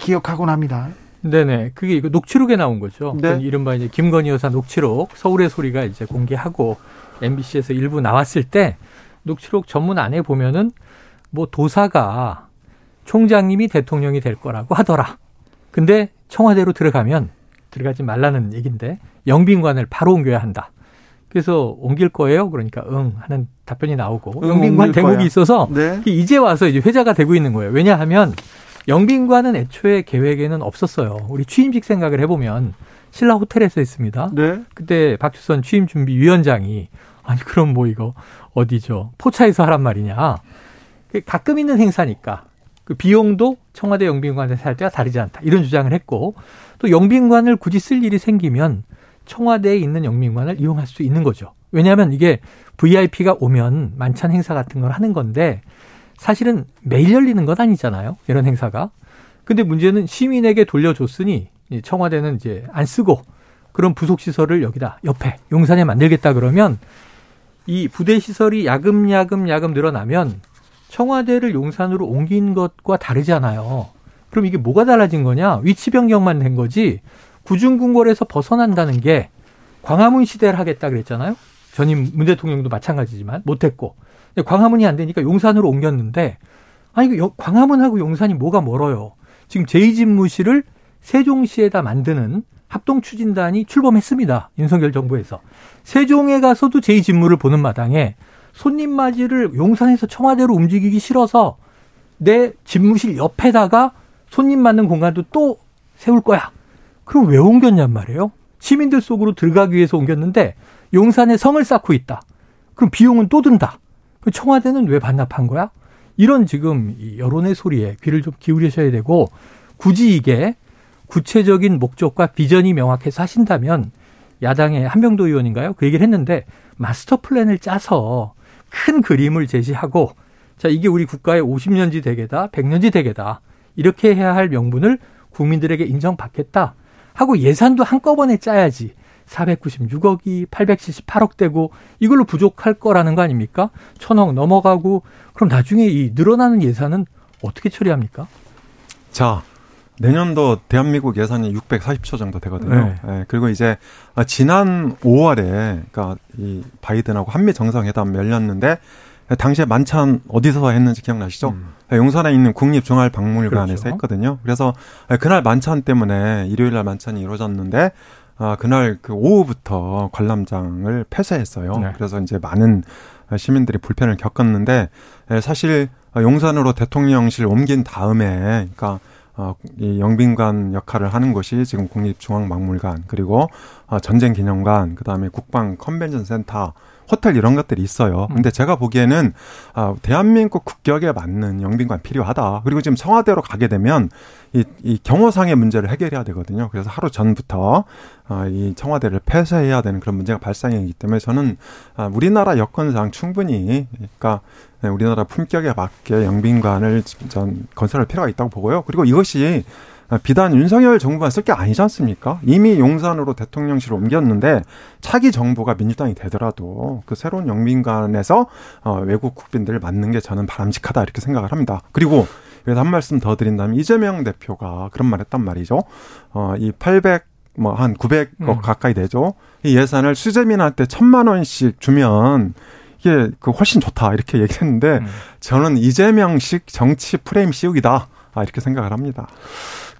기억하곤 합니다. 네네. 그게 이거 녹취록에 나온 거죠. 네. 그 이른바 이제 김건희 여사 녹취록 서울의 소리가 이제 공개하고 MBC에서 일부 나왔을 때 녹취록 전문 안에 보면은 뭐 도사가 총장님이 대통령이 될 거라고 하더라. 근데 청와대로 들어가면 들어가지 말라는 얘기인데 영빈관을 바로 옮겨야 한다. 그래서 옮길 거예요. 그러니까 응 하는 답변이 나오고 응, 영빈관 대목이 거야. 있어서 네. 이제 와서 이제 회자가 되고 있는 거예요. 왜냐하면 영빈관은 애초에 계획에는 없었어요. 우리 취임식 생각을 해보면 신라 호텔에서 했습니다. 네. 그때 박주선 취임 준비 위원장이 아니 그럼 뭐 이거 어디죠 포차에서 하란 말이냐 가끔 있는 행사니까 그 비용도 청와대 영빈관에서 할 때와 다르지 않다. 이런 주장을 했고 또 영빈관을 굳이 쓸 일이 생기면 청와대에 있는 영빈관을 이용할 수 있는 거죠. 왜냐하면 이게 VIP가 오면 만찬 행사 같은 걸 하는 건데 사실은 매일 열리는 건 아니잖아요. 이런 행사가. 근데 문제는 시민에게 돌려줬으니 청와대는 이제 안 쓰고 그런 부속 시설을 여기다 옆에 용산에 만들겠다 그러면 이 부대 시설이 야금야금 야금 늘어나면 청와대를 용산으로 옮긴 것과 다르잖아요. 그럼 이게 뭐가 달라진 거냐? 위치 변경만 된 거지. 구중궁궐에서 벗어난다는 게 광화문 시대를 하겠다 그랬잖아요. 전임 문 대통령도 마찬가지지만 못했고 광화문이 안 되니까 용산으로 옮겼는데 아니 광화문하고 용산이 뭐가 멀어요. 지금 제2집무실을 세종시에다 만드는 합동 추진단이 출범했습니다. 윤석열 정부에서. 세종에 가서도 제2집무를 보는 마당에 손님 맞이를 용산에서 청와대로 움직이기 싫어서 내 집무실 옆에다가 손님 맞는 공간도 또 세울 거야. 그럼 왜 옮겼냔 말이에요. 시민들 속으로 들어가기 위해서 옮겼는데 용산에 성을 쌓고 있다. 그럼 비용은 또 든다. 그 청와대는 왜 반납한 거야? 이런 지금 여론의 소리에 귀를 좀 기울이셔야 되고 굳이 이게 구체적인 목적과 비전이 명확해서 하신다면 야당의 한병도 의원인가요? 그 얘기를 했는데 마스터 플랜을 짜서 큰 그림을 제시하고 자 이게 우리 국가의 50년지 대계다, 100년지 대계다 이렇게 해야 할 명분을 국민들에게 인정받겠다 하고 예산도 한꺼번에 짜야지 496억이 878억 되고 이걸로 부족할 거라는 거 아닙니까? 천억 넘어가고 그럼 나중에 이 늘어나는 예산은 어떻게 처리합니까? 자, 내년도 대한민국 예산이 640조 정도 되거든요. 네. 네. 그리고 이제 지난 5월에 그러니까 이 바이든하고 한미 정상회담 열렸는데 당시에 만찬 어디서 했는지 기억나시죠? 음. 용산에 있는 국립중앙박물관에서 그렇죠. 했거든요. 그래서 그날 만찬 때문에 일요일 날 만찬이 이루어졌는데 아, 그날 그 오후부터 관람장을 폐쇄했어요. 네. 그래서 이제 많은 시민들이 불편을 겪었는데 사실 용산으로 대통령실 옮긴 다음에 그러니까 어, 이 영빈관 역할을 하는 곳이 지금 국립중앙박물관 그리고 어, 전쟁기념관 그다음에 국방 컨벤션 센터 호텔 이런 것들이 있어요. 음. 근데 제가 보기에는 아, 대한민국 국격에 맞는 영빈관 필요하다. 그리고 지금 청와대로 가게 되면 이, 이 경호상의 문제를 해결해야 되거든요. 그래서 하루 전부터 아, 이 청와대를 폐쇄해야 되는 그런 문제가 발생하기 때문에 저는 아, 우리나라 여건상 충분히 그러니까 우리나라 품격에 맞게 영빈관을 전 건설할 필요가 있다고 보고요. 그리고 이것이 비단 윤석열 정부가 쓸게 아니지 않습니까? 이미 용산으로 대통령실을 옮겼는데 차기 정부가 민주당이 되더라도 그 새로운 영민관에서 어, 외국 국빈들을 맞는 게 저는 바람직하다 이렇게 생각을 합니다. 그리고 여기서 한 말씀 더 드린다면 이재명 대표가 그런 말 했단 말이죠. 어, 이 800, 뭐 한 900억 음. 가까이 되죠. 이 예산을 수재민한테 천만 원씩 주면 이게 그 훨씬 좋다 이렇게 얘기했는데 음. 저는 이재명식 정치 프레임 씌우기다 아, 이렇게 생각을 합니다.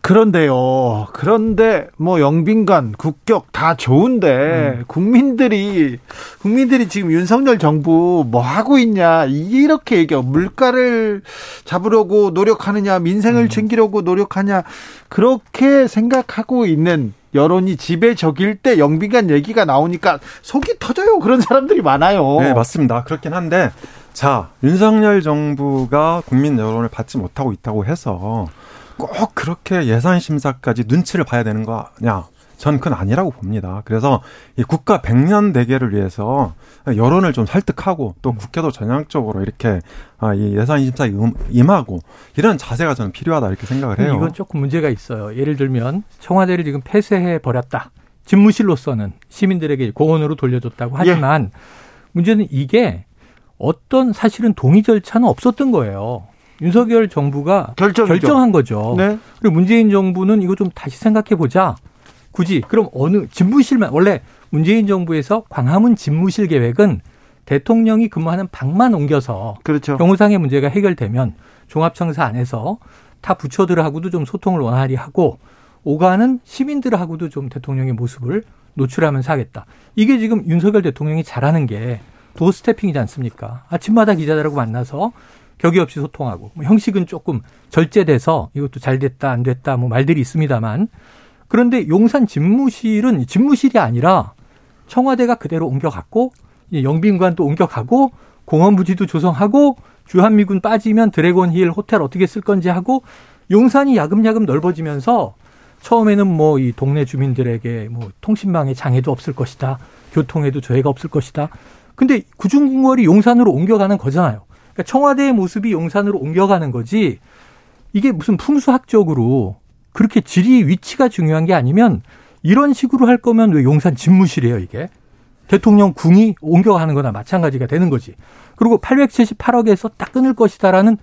그런데요. 그런데 뭐 영빈관, 국격 다 좋은데 음. 국민들이 국민들이 지금 윤석열 정부 뭐 하고 있냐 이렇게 얘기해 물가를 잡으려고 노력하느냐 민생을 음. 챙기려고 노력하냐 그렇게 생각하고 있는 여론이 지배적일 때 영빈관 얘기가 나오니까 속이 터져요. 그런 사람들이 많아요. 네, 맞습니다. 그렇긴 한데 자, 윤석열 정부가 국민 여론을 받지 못하고 있다고 해서 꼭 그렇게 예산 심사까지 눈치를 봐야 되는 거냐? 전 그건 아니라고 봅니다. 그래서 이 국가 백년 대계를 위해서 여론을 좀 설득하고 또 국회도 전향적으로 이렇게 아, 이 예산 심사에 임하고 이런 자세가 저는 필요하다 이렇게 생각을 해요. 이건 조금 문제가 있어요. 예를 들면 청와대를 지금 폐쇄해 버렸다. 집무실로서는 시민들에게 공원으로 돌려줬다고 예. 하지만 예. 문제는 이게 어떤 사실은 동의 절차는 없었던 거예요. 윤석열 정부가 결정이죠. 결정한 거죠. 네. 그리고 문재인 정부는 이거 좀 다시 생각해 보자. 굳이 그럼 어느 집무실만 원래 문재인 정부에서 광화문 집무실 계획은 대통령이 근무하는 방만 옮겨서 그렇죠. 경호상의 문제가 해결되면 종합청사 안에서 타 부처들하고도 좀 소통을 원활히 하고 오가는 시민들하고도 좀 대통령의 모습을 노출하면서 하겠다. 이게 지금 윤석열 대통령이 잘하는 게 도스태핑이지 않습니까? 아침마다 기자들하고 만나서 격의 없이 소통하고 뭐 형식은 조금 절제돼서 이것도 잘 됐다 안 됐다 뭐 말들이 있습니다만 그런데 용산 집무실은 집무실이 아니라 청와대가 그대로 옮겨갔고 영빈관도 옮겨가고 공원 부지도 조성하고 주한미군 빠지면 드래곤 힐 호텔 어떻게 쓸 건지 하고 용산이 야금야금 넓어지면서 처음에는 뭐 이 동네 주민들에게 뭐 통신망에 장애도 없을 것이다. 교통에도 저해가 없을 것이다. 근데 구중궁궐이 용산으로 옮겨가는 거잖아요. 그러니까 청와대의 모습이 용산으로 옮겨가는 거지. 이게 무슨 풍수학적으로 그렇게 지리 위치가 중요한 게 아니면 이런 식으로 할 거면 왜 용산 집무실이에요, 이게? 대통령 궁이 옮겨가는 거나 마찬가지가 되는 거지. 그리고 878억에서 딱 끊을 것이다라는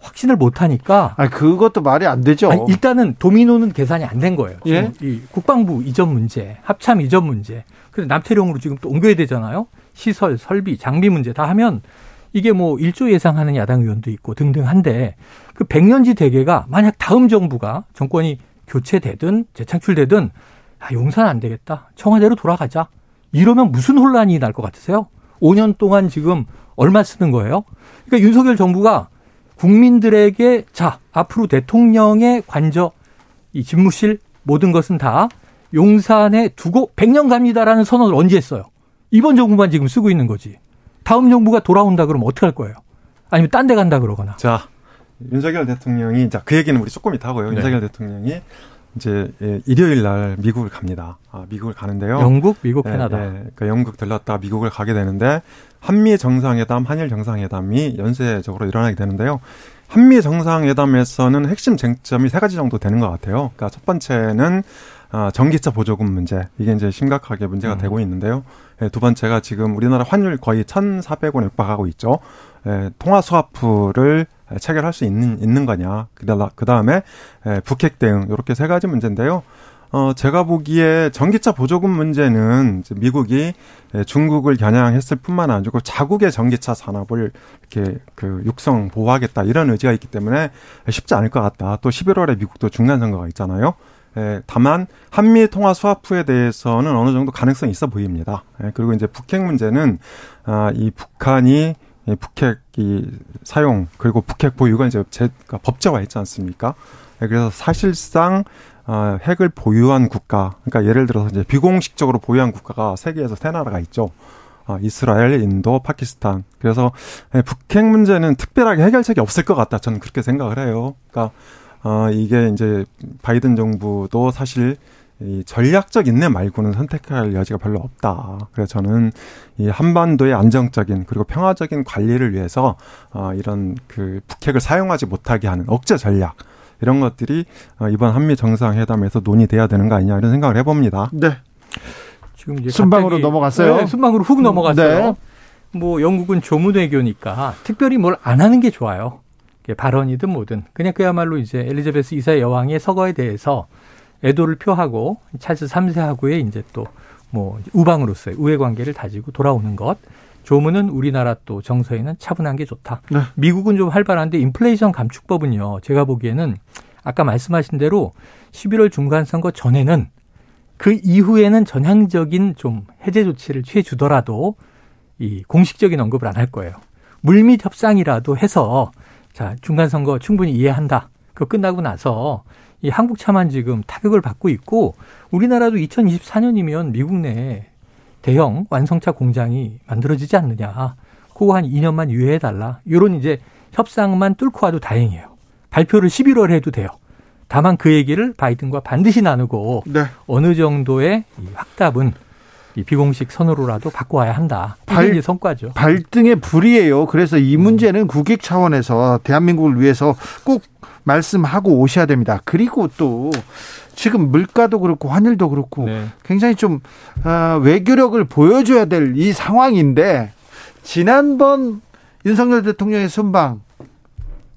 확신을 못 하니까 아 그것도 말이 안 되죠. 아니, 일단은 도미노는 계산이 안 된 거예요. 예? 이 국방부 이전 문제, 합참 이전 문제. 그래서 남태령으로 지금 또 옮겨야 되잖아요. 시설, 설비, 장비 문제 다 하면 이게 뭐 1조 예상하는 야당 의원도 있고 등등 한데 그 백년지 대계가 만약 다음 정부가 정권이 교체되든 재창출되든 아, 용산 안 되겠다. 청와대로 돌아가자. 이러면 무슨 혼란이 날 것 같으세요? 5년 동안 지금 얼마 쓰는 거예요? 그러니까 윤석열 정부가 국민들에게 자, 앞으로 대통령의 관저, 이 집무실 모든 것은 다 용산에 두고 100년 갑니다라는 선언을 언제 했어요? 이번 정부만 지금 쓰고 있는 거지. 다음 정부가 돌아온다 그러면 어떻게 할 거예요? 아니면 딴 데 간다 그러거나. 자, 윤석열 대통령이, 자, 그 얘기는 우리 조금 이따 하고요. 네. 윤석열 대통령이 이제 예, 일요일 날 미국을 갑니다. 아, 미국을 가는데요. 영국, 미국, 네, 캐나다. 네. 그러니까 영국 들렀다 미국을 가게 되는데 한미 정상회담, 한일 정상회담이 연쇄적으로 일어나게 되는데요. 한미 정상회담에서는 핵심 쟁점이 세 가지 정도 되는 것 같아요. 그러니까 첫 번째는 아, 전기차 보조금 문제 이게 이제 심각하게 문제가 음. 되고 있는데요. 예, 두 번째가 지금 우리나라 환율 거의 1,400원에 육박하고 있죠. 예, 통화 스와프를 체결할 수 있는 있는 거냐. 그 다음에 북핵 대응 이렇게 세 가지 문제인데요. 어, 제가 보기에 전기차 보조금 문제는 이제 미국이 예, 중국을 겨냥했을 뿐만 아니고 자국의 전기차 산업을 이렇게 그 육성 보호하겠다 이런 의지가 있기 때문에 쉽지 않을 것 같다. 또 11월에 미국도 중간 선거가 있잖아요. 예, 다만 한미 통화 스와프에 대해서는 어느 정도 가능성이 있어 보입니다. 예, 그리고 이제 북핵 문제는 아, 이 북한이 이 북핵 이 사용 그리고 북핵 보유가 이제 제, 그러니까 법제화했지 않습니까? 예, 그래서 사실상 어, 핵을 보유한 국가, 그러니까 예를 들어서 이제 비공식적으로 보유한 국가가 세계에서 세 나라가 있죠. 어, 이스라엘, 인도, 파키스탄. 그래서 예, 북핵 문제는 특별하게 해결책이 없을 것 같다. 저는 그렇게 생각을 해요. 그러니까 어, 이게 이제 바이든 정부도 사실 이 전략적 인내 말고는 선택할 여지가 별로 없다. 그래서 저는 이 한반도의 안정적인 그리고 평화적인 관리를 위해서 어, 이런 그 북핵을 사용하지 못하게 하는 억제 전략 이런 것들이 어, 이번 한미 정상회담에서 논의돼야 되는 거 아니냐 이런 생각을 해봅니다. 네. 지금 이제 순방으로 갑자기- 넘어갔어요? 네, 순방으로 훅 넘어갔어요. 네. 뭐 영국은 조문외교니까 특별히 뭘 안 하는 게 좋아요. 이게 발언이든 뭐든 그냥 그야말로 이제 엘리자베스 이사 여왕의 서거에 대해서 애도를 표하고 찰스 3세하고의 이제 또 뭐 우방으로서의 우애 관계를 다지고 돌아오는 것. 조문은 우리나라 또 정서에는 차분한 게 좋다. 네. 미국은 좀 활발한데 인플레이션 감축법은요. 제가 보기에는 아까 말씀하신 대로 11월 중간 선거 전에는 그 이후에는 전향적인 좀 해제 조치를 취해 주더라도 이 공식적인 언급을 안 할 거예요. 물밑 협상이라도 해서 자, 중간 선거 충분히 이해한다. 그거 끝나고 나서 이 한국 차만 지금 타격을 받고 있고 우리나라도 2024년이면 미국 내에 대형 완성차 공장이 만들어지지 않느냐. 그거 한 2년만 유예해 달라. 이런 이제 협상만 뚫고 와도 다행이에요. 발표를 11월에 해도 돼요. 다만 그 얘기를 바이든과 반드시 나누고 네. 어느 정도의 이 확답은 이 비공식 선으로라도 바꿔와야 한다. 발- 성과죠. 발등의 불이에요. 그래서 이 문제는 국익 차원에서 대한민국을 위해서 꼭 말씀하고 오셔야 됩니다. 그리고 또 지금 물가도 그렇고 환율도 그렇고 네. 굉장히 좀 어, 외교력을 보여줘야 될 이 상황인데 지난번 윤석열 대통령의 순방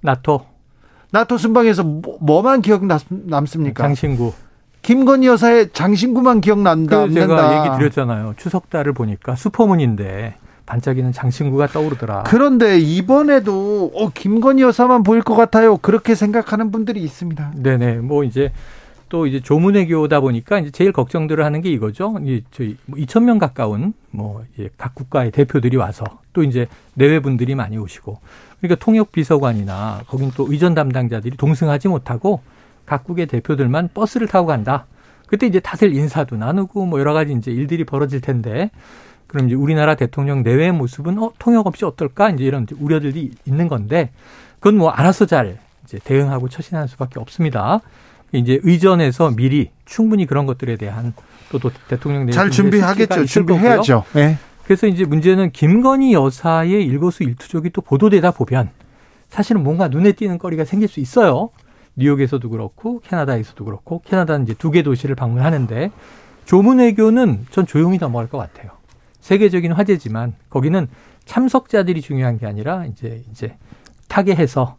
나토 나토 순방에서 뭐, 뭐만 기억 남, 남습니까? 장신구. 김건희 여사의 장신구만 기억난다. 그 제가. 얘기 드렸잖아요. 추석 달을 보니까 슈퍼문인데 반짝이는 장신구가 떠오르더라. 그런데 이번에도 어, 김건희 여사만 보일 것 같아요. 그렇게 생각하는 분들이 있습니다. 네네. 뭐 이제 또 이제 조문외교다 보니까 이제 제일 걱정들을 하는 게 이거죠. 이 저희 2천 명 가까운 뭐 이제 각 국가의 대표들이 와서 또 이제 내외 분들이 많이 오시고 그러니까 통역 비서관이나 거긴 또 의전 담당자들이 동승하지 못하고 각국의 대표들만 버스를 타고 간다. 그때 이제 다들 인사도 나누고 뭐 여러 가지 이제 일들이 벌어질 텐데 그럼 이제 우리나라 대통령 내외의 모습은 어 통역 없이 어떨까 이제 이런 우려들이 있는 건데 그건 뭐 알아서 잘 이제 대응하고 처신하는 수밖에 없습니다. 이제 의전에서 미리 충분히 그런 것들에 대한 또, 또 대통령 잘 준비하겠죠. 준비해야죠. 네. 그래서 이제 문제는 김건희 여사의 일거수 일투족이 또 보도되다 보면 사실은 뭔가 눈에 띄는 거리가 생길 수 있어요. 뉴욕에서도 그렇고 캐나다에서도 그렇고 캐나다는 이제 두 개 도시를 방문하는데 조문 외교는 전 조용히 넘어갈 것 같아요. 세계적인 화제지만 거기는 참석자들이 중요한 게 아니라 이제 이제 타계해서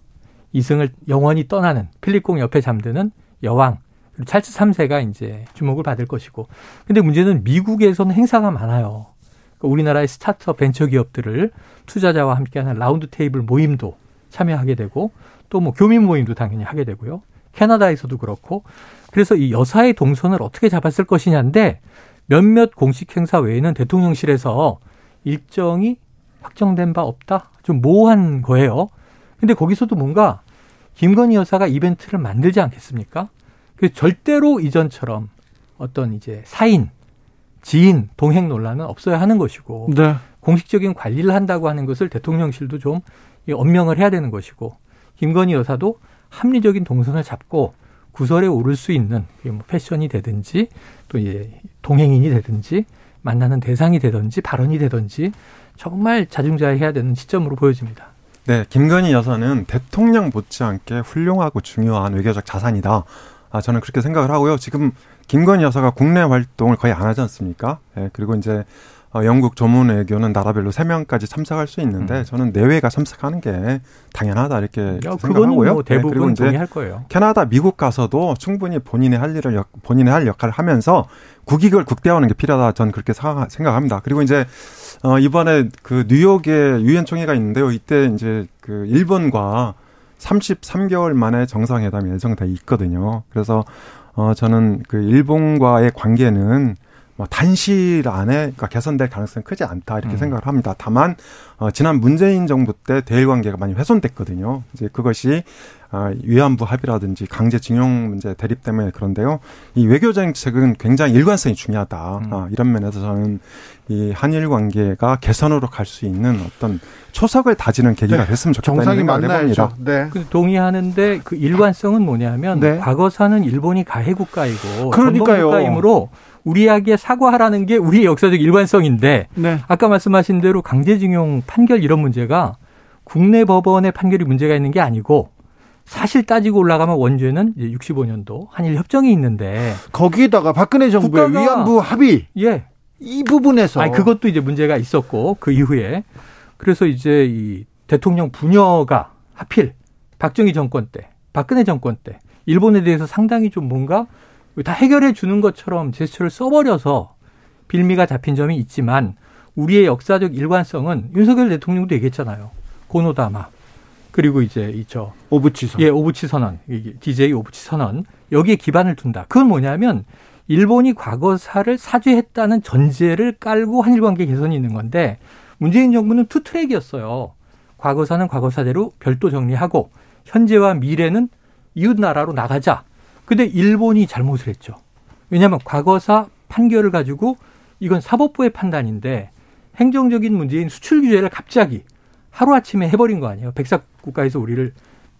이승을 영원히 떠나는 필립공 옆에 잠드는 여왕 그리고 찰스 3세가 이제 주목을 받을 것이고 근데 문제는 미국에서는 행사가 많아요. 그러니까 우리나라의 스타트업 벤처 기업들을 투자자와 함께하는 라운드 테이블 모임도 참여하게 되고 또 뭐 교민 모임도 당연히 하게 되고요. 캐나다에서도 그렇고 그래서 이 여사의 동선을 어떻게 잡았을 것이냐인데 몇몇 공식 행사 외에는 대통령실에서 일정이 확정된 바 없다? 좀 모호한 거예요. 근데 거기서도 뭔가 김건희 여사가 이벤트를 만들지 않겠습니까? 그 절대로 이전처럼 어떤 이제 사인, 지인, 동행 논란은 없어야 하는 것이고 네. 공식적인 관리를 한다고 하는 것을 대통령실도 좀 엄명을 해야 되는 것이고 김건희 여사도 합리적인 동선을 잡고 구설에 오를 수 있는 뭐 패션이 되든지 또 이제 동행인이 되든지 만나는 대상이 되든지 발언이 되든지 정말 자중자애해야 되는 시점으로 보여집니다. 네, 김건희 여사는 대통령 못지않게 훌륭하고 중요한 외교적 자산이다. 아, 저는 그렇게 생각을 하고요. 지금 김건희 여사가 국내 활동을 거의 안 하지 않습니까? 네, 그리고 이제 어, 영국 조문 외교는 나라별로 세명까지 참석할 수 있는데 음. 저는 내외가 참석하는 게 당연하다 이렇게 야, 생각하고요. 뭐 대부분 네, 그리고 이제 동의할 거예요. 캐나다, 미국 가서도 충분히 본인의 할 일을 본인의 할 역할을 하면서 국익을 국대화하는 게 필요하다. 저는 그렇게 생각합니다. 그리고 이제 어 이번에 그 뉴욕에 유엔 총회가 있는데요. 이때 이제 그 일본과 33개월 만에 정상회담이 예정돼 있거든요. 그래서 어 저는 그 일본과의 관계는 뭐 단실 안에 그러니까 개선될 가능성이 크지 않다 이렇게 음. 생각을 합니다. 다만 어, 지난 문재인 정부 때 대일 관계가 많이 훼손됐거든요. 이제 그것이 어, 위안부 합의라든지 강제징용 문제 대립 때문에 그런데요. 이 외교 정책은 굉장히 일관성이 중요하다. 음. 어, 이런 면에서 저는 이 한일 관계가 개선으로 갈 수 있는 어떤 초석을 다지는 계기가 네. 됐으면 좋겠다는 정상이 만나야죠. 네. 동의하는데 그 일관성은 뭐냐면 네. 과거사는 일본이 가해 국가이고 그러니까요. 국가이므로 우리에게 사과하라는 게 우리의 역사적 일관성인데 네. 아까 말씀하신 대로 강제징용 판결 이런 문제가 국내 법원의 판결이 문제가 있는 게 아니고 사실 따지고 올라가면 원죄는 이제 65년도 한일 협정이 있는데 거기에다가 박근혜 정부의 위안부 합의 예. 이 부분에서 아니 그것도 이제 문제가 있었고 그 이후에 그래서 이제 이 대통령 부녀가 하필 박정희 정권 때 박근혜 정권 때 일본에 대해서 상당히 좀 뭔가 다 해결해 주는 것처럼 제스처를 써버려서 빌미가 잡힌 점이 있지만 우리의 역사적 일관성은 윤석열 대통령도 얘기했잖아요. 고노 담화 그리고 이제 이저 오부치 선 예, 오부치 선언. DJ 오부치 선언. 여기에 기반을 둔다. 그건 뭐냐면 일본이 과거사를 사죄했다는 전제를 깔고 한일 관계 개선이 있는 건데 문재인 정부는 two track이었어요. 과거사는 과거사대로 별도 정리하고 현재와 미래는 이웃 나라로 나가자. 근데 일본이 잘못을 했죠. 왜냐하면 과거사 판결을 가지고 이건 사법부의 판단인데 행정적인 문제인 수출 규제를 갑자기 하루아침에 해버린 거 아니에요. 백사 국가에서 우리를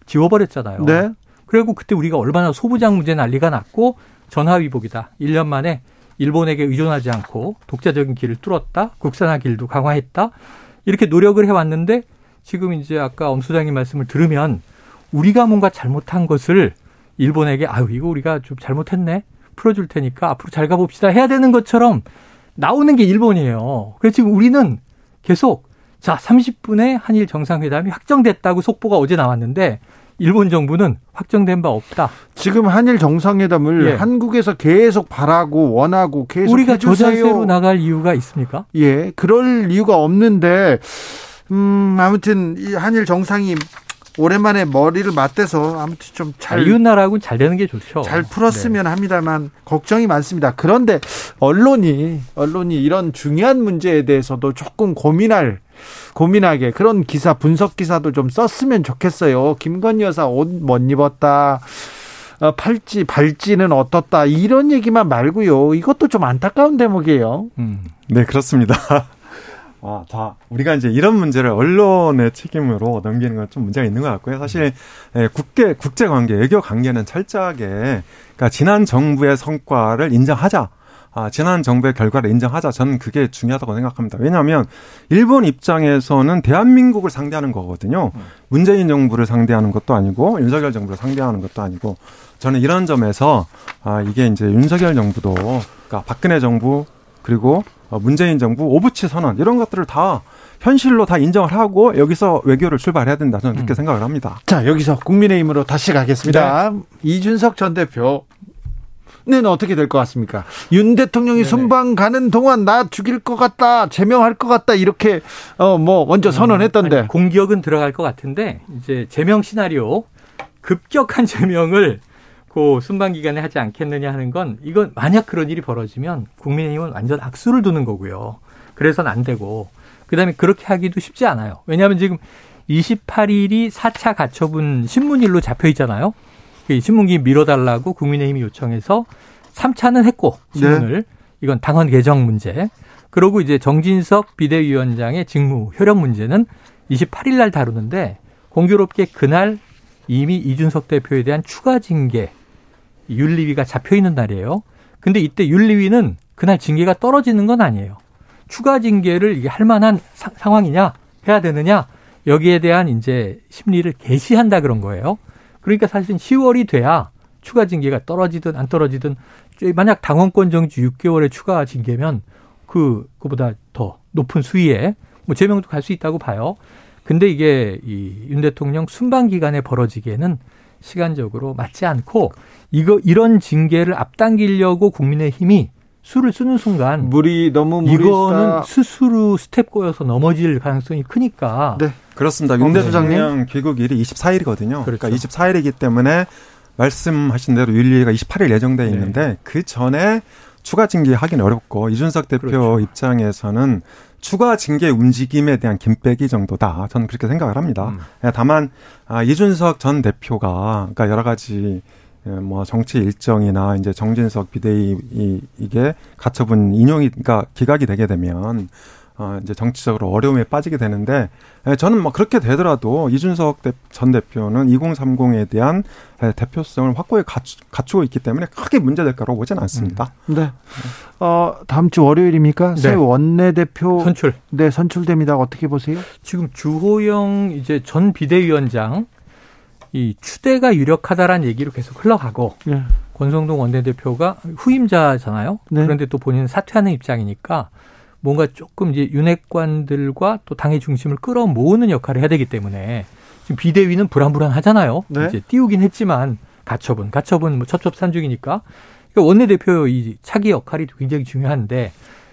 지워버렸잖아요. 네. 그리고 그때 우리가 얼마나 소부장 문제 난리가 났고 전화위복이다. 1년 만에 일본에게 의존하지 않고 독자적인 길을 뚫었다. 국산화 길도 강화했다. 이렇게 노력을 해왔는데 지금 이제 아까 엄 소장님 말씀을 들으면 우리가 뭔가 잘못한 것을 일본에게 아유 이거 우리가 좀 잘못했네 풀어줄 테니까 앞으로 잘 가봅시다 해야 되는 것처럼 나오는 게 일본이에요. 그래서 지금 우리는 계속 자 30분에 한일 정상회담이 확정됐다고 속보가 어제 나왔는데 일본 정부는 확정된 바 없다. 지금 한일 정상회담을 예. 한국에서 계속 바라고 원하고 계속 우리가 저자세로 나갈 이유가 있습니까? 예, 그럴 이유가 없는데 음 아무튼 이 한일 정상이 오랜만에 머리를 맞대서 아무튼 좀잘 이웃나라하고는 잘 되는 게 좋죠. 잘 풀었으면 네. 합니다만 걱정이 많습니다. 그런데 언론이 언론이 이런 중요한 문제에 대해서도 조금 고민할 고민하게 그런 기사 분석 기사도 좀 썼으면 좋겠어요. 김건희 여사 옷 못 입었다. 어, 팔찌 발찌는 어떻다 이런 얘기만 말고요. 이것도 좀 안타까운 대목이에요. 음. 네 그렇습니다. 아, 자, 우리가 이제 이런 문제를 언론의 책임으로 넘기는 건 좀 문제가 있는 것 같고요. 사실 예, 국계 국제 관계, 외교 관계는 철저하게 그러니까 지난 정부의 성과를 인정하자. 아, 지난 정부의 결과를 인정하자. 저는 그게 중요하다고 생각합니다. 왜냐하면 일본 입장에서는 대한민국을 상대하는 거거든요. 문재인 정부를 상대하는 것도 아니고 윤석열 정부를 상대하는 것도 아니고 저는 이런 점에서 아, 이게 이제 윤석열 정부도 그러니까 박근혜 정부 그리고 어, 문재인 정부 오부치 선언 이런 것들을 다 현실로 다 인정을 하고 여기서 외교를 출발해야 된다 저는 그렇게 생각을 합니다. 자, 여기서 국민의힘으로 다시 가겠습니다. 이준석 전 대표. 는 어떻게 될 것 같습니까? 윤 대통령이 네네. 순방 가는 동안 나 죽일 것 같다, 제명할 것 같다 이렇게 어 뭐 먼저 선언했던데. 아니, 공격은 들어갈 것 같은데 이제 제명 시나리오 급격한 제명을 그 순방 기간에 하지 않겠느냐 하는 건 이건 만약 그런 일이 벌어지면 국민의힘은 완전 악수를 두는 거고요. 그래서는 안 되고 그다음에 그렇게 하기도 쉽지 않아요. 왜냐하면 지금 28일이 4차 가처분 신문일로 잡혀 있잖아요. 그 신문기 밀어달라고 국민의힘이 요청해서 3차는 했고 신문을 이건 당헌 개정 문제. 그러고 이제 정진석 비대위원장의 직무 효력 문제는 28일 날 다루는데 공교롭게 그날 이미 이준석 대표에 대한 추가 징계 윤리위가 잡혀 있는 날이에요. 근데 이때 윤리위는 그날 징계가 떨어지는 건 아니에요. 추가 징계를 이게 할 만한 사- 상황이냐 해야 되느냐 여기에 대한 이제 심리를 개시한다 그런 거예요. 그러니까 사실은 10월이 돼야 추가 징계가 떨어지든 안 떨어지든 만약 당원권 정지 6개월의 추가 징계면 그 그보다 더 높은 수위에 뭐 제명도 갈 수 있다고 봐요. 근데 이게 이 윤 대통령 순방 기간에 벌어지기에는 시간적으로 맞지 않고 이거 이런 징계를 앞당기려고 국민의 힘이 수를 쓰는 순간 물이 너무 물이 이거는 스스로 스텝 꼬여서 넘어질 가능성이 크니까 네. 그렇습니다. 어, 윤 부장님? 대통령 귀국일이 24일이거든요. 그렇죠. 그러니까 24일이기 때문에 말씀하신 대로 윤리위가 28일 예정돼 네. 있는데 그 전에 추가 징계 하기는 어렵고 이준석 대표 그렇죠. 입장에서는 추가 징계 움직임에 대한 김빼기 정도다. 저는 그렇게 생각을 합니다. 음. 예, 다만 아, 이준석 전 대표가 그러니까 여러 가지 예, 뭐 정치 일정이나 이제 정진석 비대위 이, 이게 가처분 인용이 그러니까 기각이 되게 되면 어, 이제 정치적으로 어려움에 빠지게 되는데 예, 저는 뭐 그렇게 되더라도 이준석 대- 전 대표는 2030에 대한 예, 대표성을 확고히 갖추, 갖추 고 있기 때문에 크게 문제될 거라고 보지는 않습니다. 네. 어, 다음 주 월요일입니까? 네. 새 원내대표 선출. 네, 선출됩니다. 어떻게 보세요? 지금 주호영 이제 전 비대위원장 이 추대가 유력하다라는 얘기로 계속 흘러가고 네. 권성동 원내대표가 후임자잖아요. 네. 그런데 또 본인은 사퇴하는 입장이니까 뭔가 조금 이제 윤핵관들과 또 당의 중심을 끌어모으는 역할을 해야 되기 때문에 지금 비대위는 불안불안하잖아요. 네. 이제 띄우긴 했지만 가처분, 가처분 뭐 첩첩산중이니까 그러니까 원내대표 이 차기 역할이 굉장히 중요한데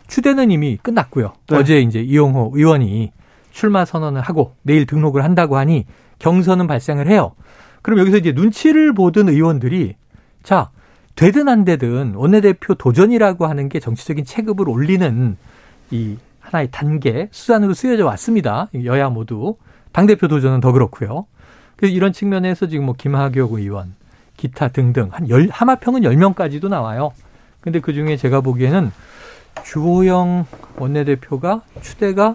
추대는 이미 끝났고요. 네. 어제 이제 이용호 의원이 출마 선언을 하고 내일 등록을 한다고 하니 경선은 발생을 해요. 그럼 여기서 이제 눈치를 보던 의원들이 자 되든 안 되든 원내대표 도전이라고 하는 게 정치적인 체급을 올리는 이 하나의 단계 수단으로 쓰여져 왔습니다. 여야 모두 당 대표 도전은 더 그렇고요. 그래서 이런 측면에서 지금 뭐 김하경 의원, 기타 등등 한 열, 하마평은 10명까지도 나와요. 근데 그 중에 제가 보기에는 주호영 원내대표가 추대가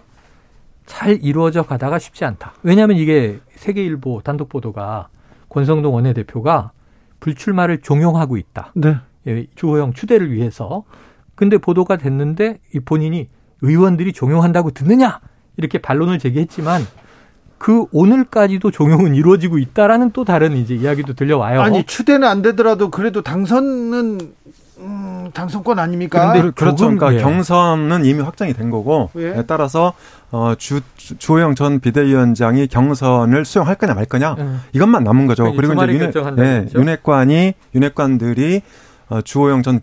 잘 이루어져 가다가 쉽지 않다. 왜냐하면 이게 세계일보 단독 보도가 권성동 원내대표가 불출마를 종용하고 있다. 네. 예, 주호영 추대를 위해서. 근데 보도가 됐는데 이 본인이 의원들이 종용한다고 듣느냐 이렇게 반론을 제기했지만 그 오늘까지도 종용은 이루어지고 있다라는 또 다른 이제 이야기도 들려와요. 아니, 추대는 안 되더라도 그래도 당선은 음, 당선권 아닙니까? 근데 그렇죠. 그러니까 예. 경선은 이미 확정이 된 거고 예. 에 따라서 어, 주, 주- 주호영 전 비대위원장이 경선을 수용할 거냐 말 거냐 음. 이것만 남은 거죠. 그러니까 그리고 이제 결정한다는 예, 거죠. 윤핵관이 윤핵관들이 어, 주호영 전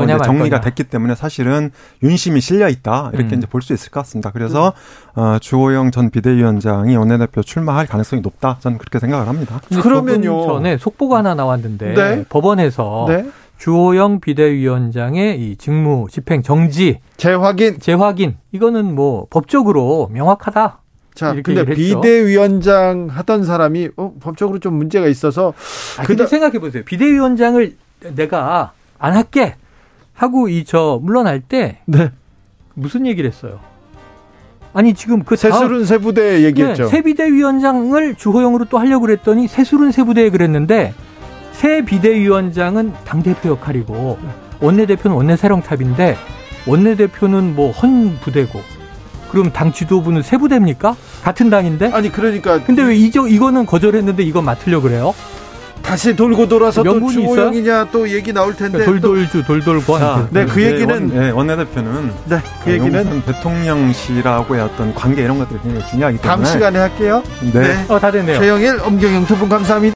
거냐, 이제 말 정리가 거냐. 됐기 때문에 사실은 윤심이 실려 있다 이렇게 음. 이제 볼 수 있을 것 같습니다. 그래서 어, 주호영 전 비대위원장이 원내대표 출마할 가능성이 높다. 저는 그렇게 생각을 합니다. 그러면요. 전에 속보가 하나 나왔는데 네. 법원에서 네. 주호영 비대위원장의 이 직무 집행 정지 재확인. 재확인 이거는 뭐 법적으로 명확하다. 자, 이렇게 근데. 비대위원장 하던 사람이 어, 법적으로 좀 문제가 있어서 아, 근데 그다- 생각해 보세요. 비대위원장을 내가 안 할게 하고 이 저 물러날 때 네. 무슨 얘기를 했어요? 아니 지금 그 세술은 세부대 얘기했죠. 네, 새 비대위원장을 주호영으로 또 하려고 그랬더니 세술은 세부대에 그랬는데 새 비대위원장은 당 대표 역할이고 원내 대표는 원내 사령탑인데 원내 대표는 뭐 헌 부대고 그럼 당 지도부는 세 부대입니까? 같은 당인데? 아니 그러니까 근데 왜 이저 이거는 거절했는데 이거 맡으려 그래요? 다시 돌고 돌아서 또 주호영이냐 또 얘기 나올 텐데 또- 돌돌주 돌돌권. 자, 네, 그 얘기는- 원, 네, 원내대표는 네, 그 얘기는 용산 대통령실하고의 어떤 관계 이런 것들이 굉장히 중요하기 때문에 다음 시간에 할게요. 네. 어, 다 됐네요. 최영일, 엄경영 두 분 감사합니다.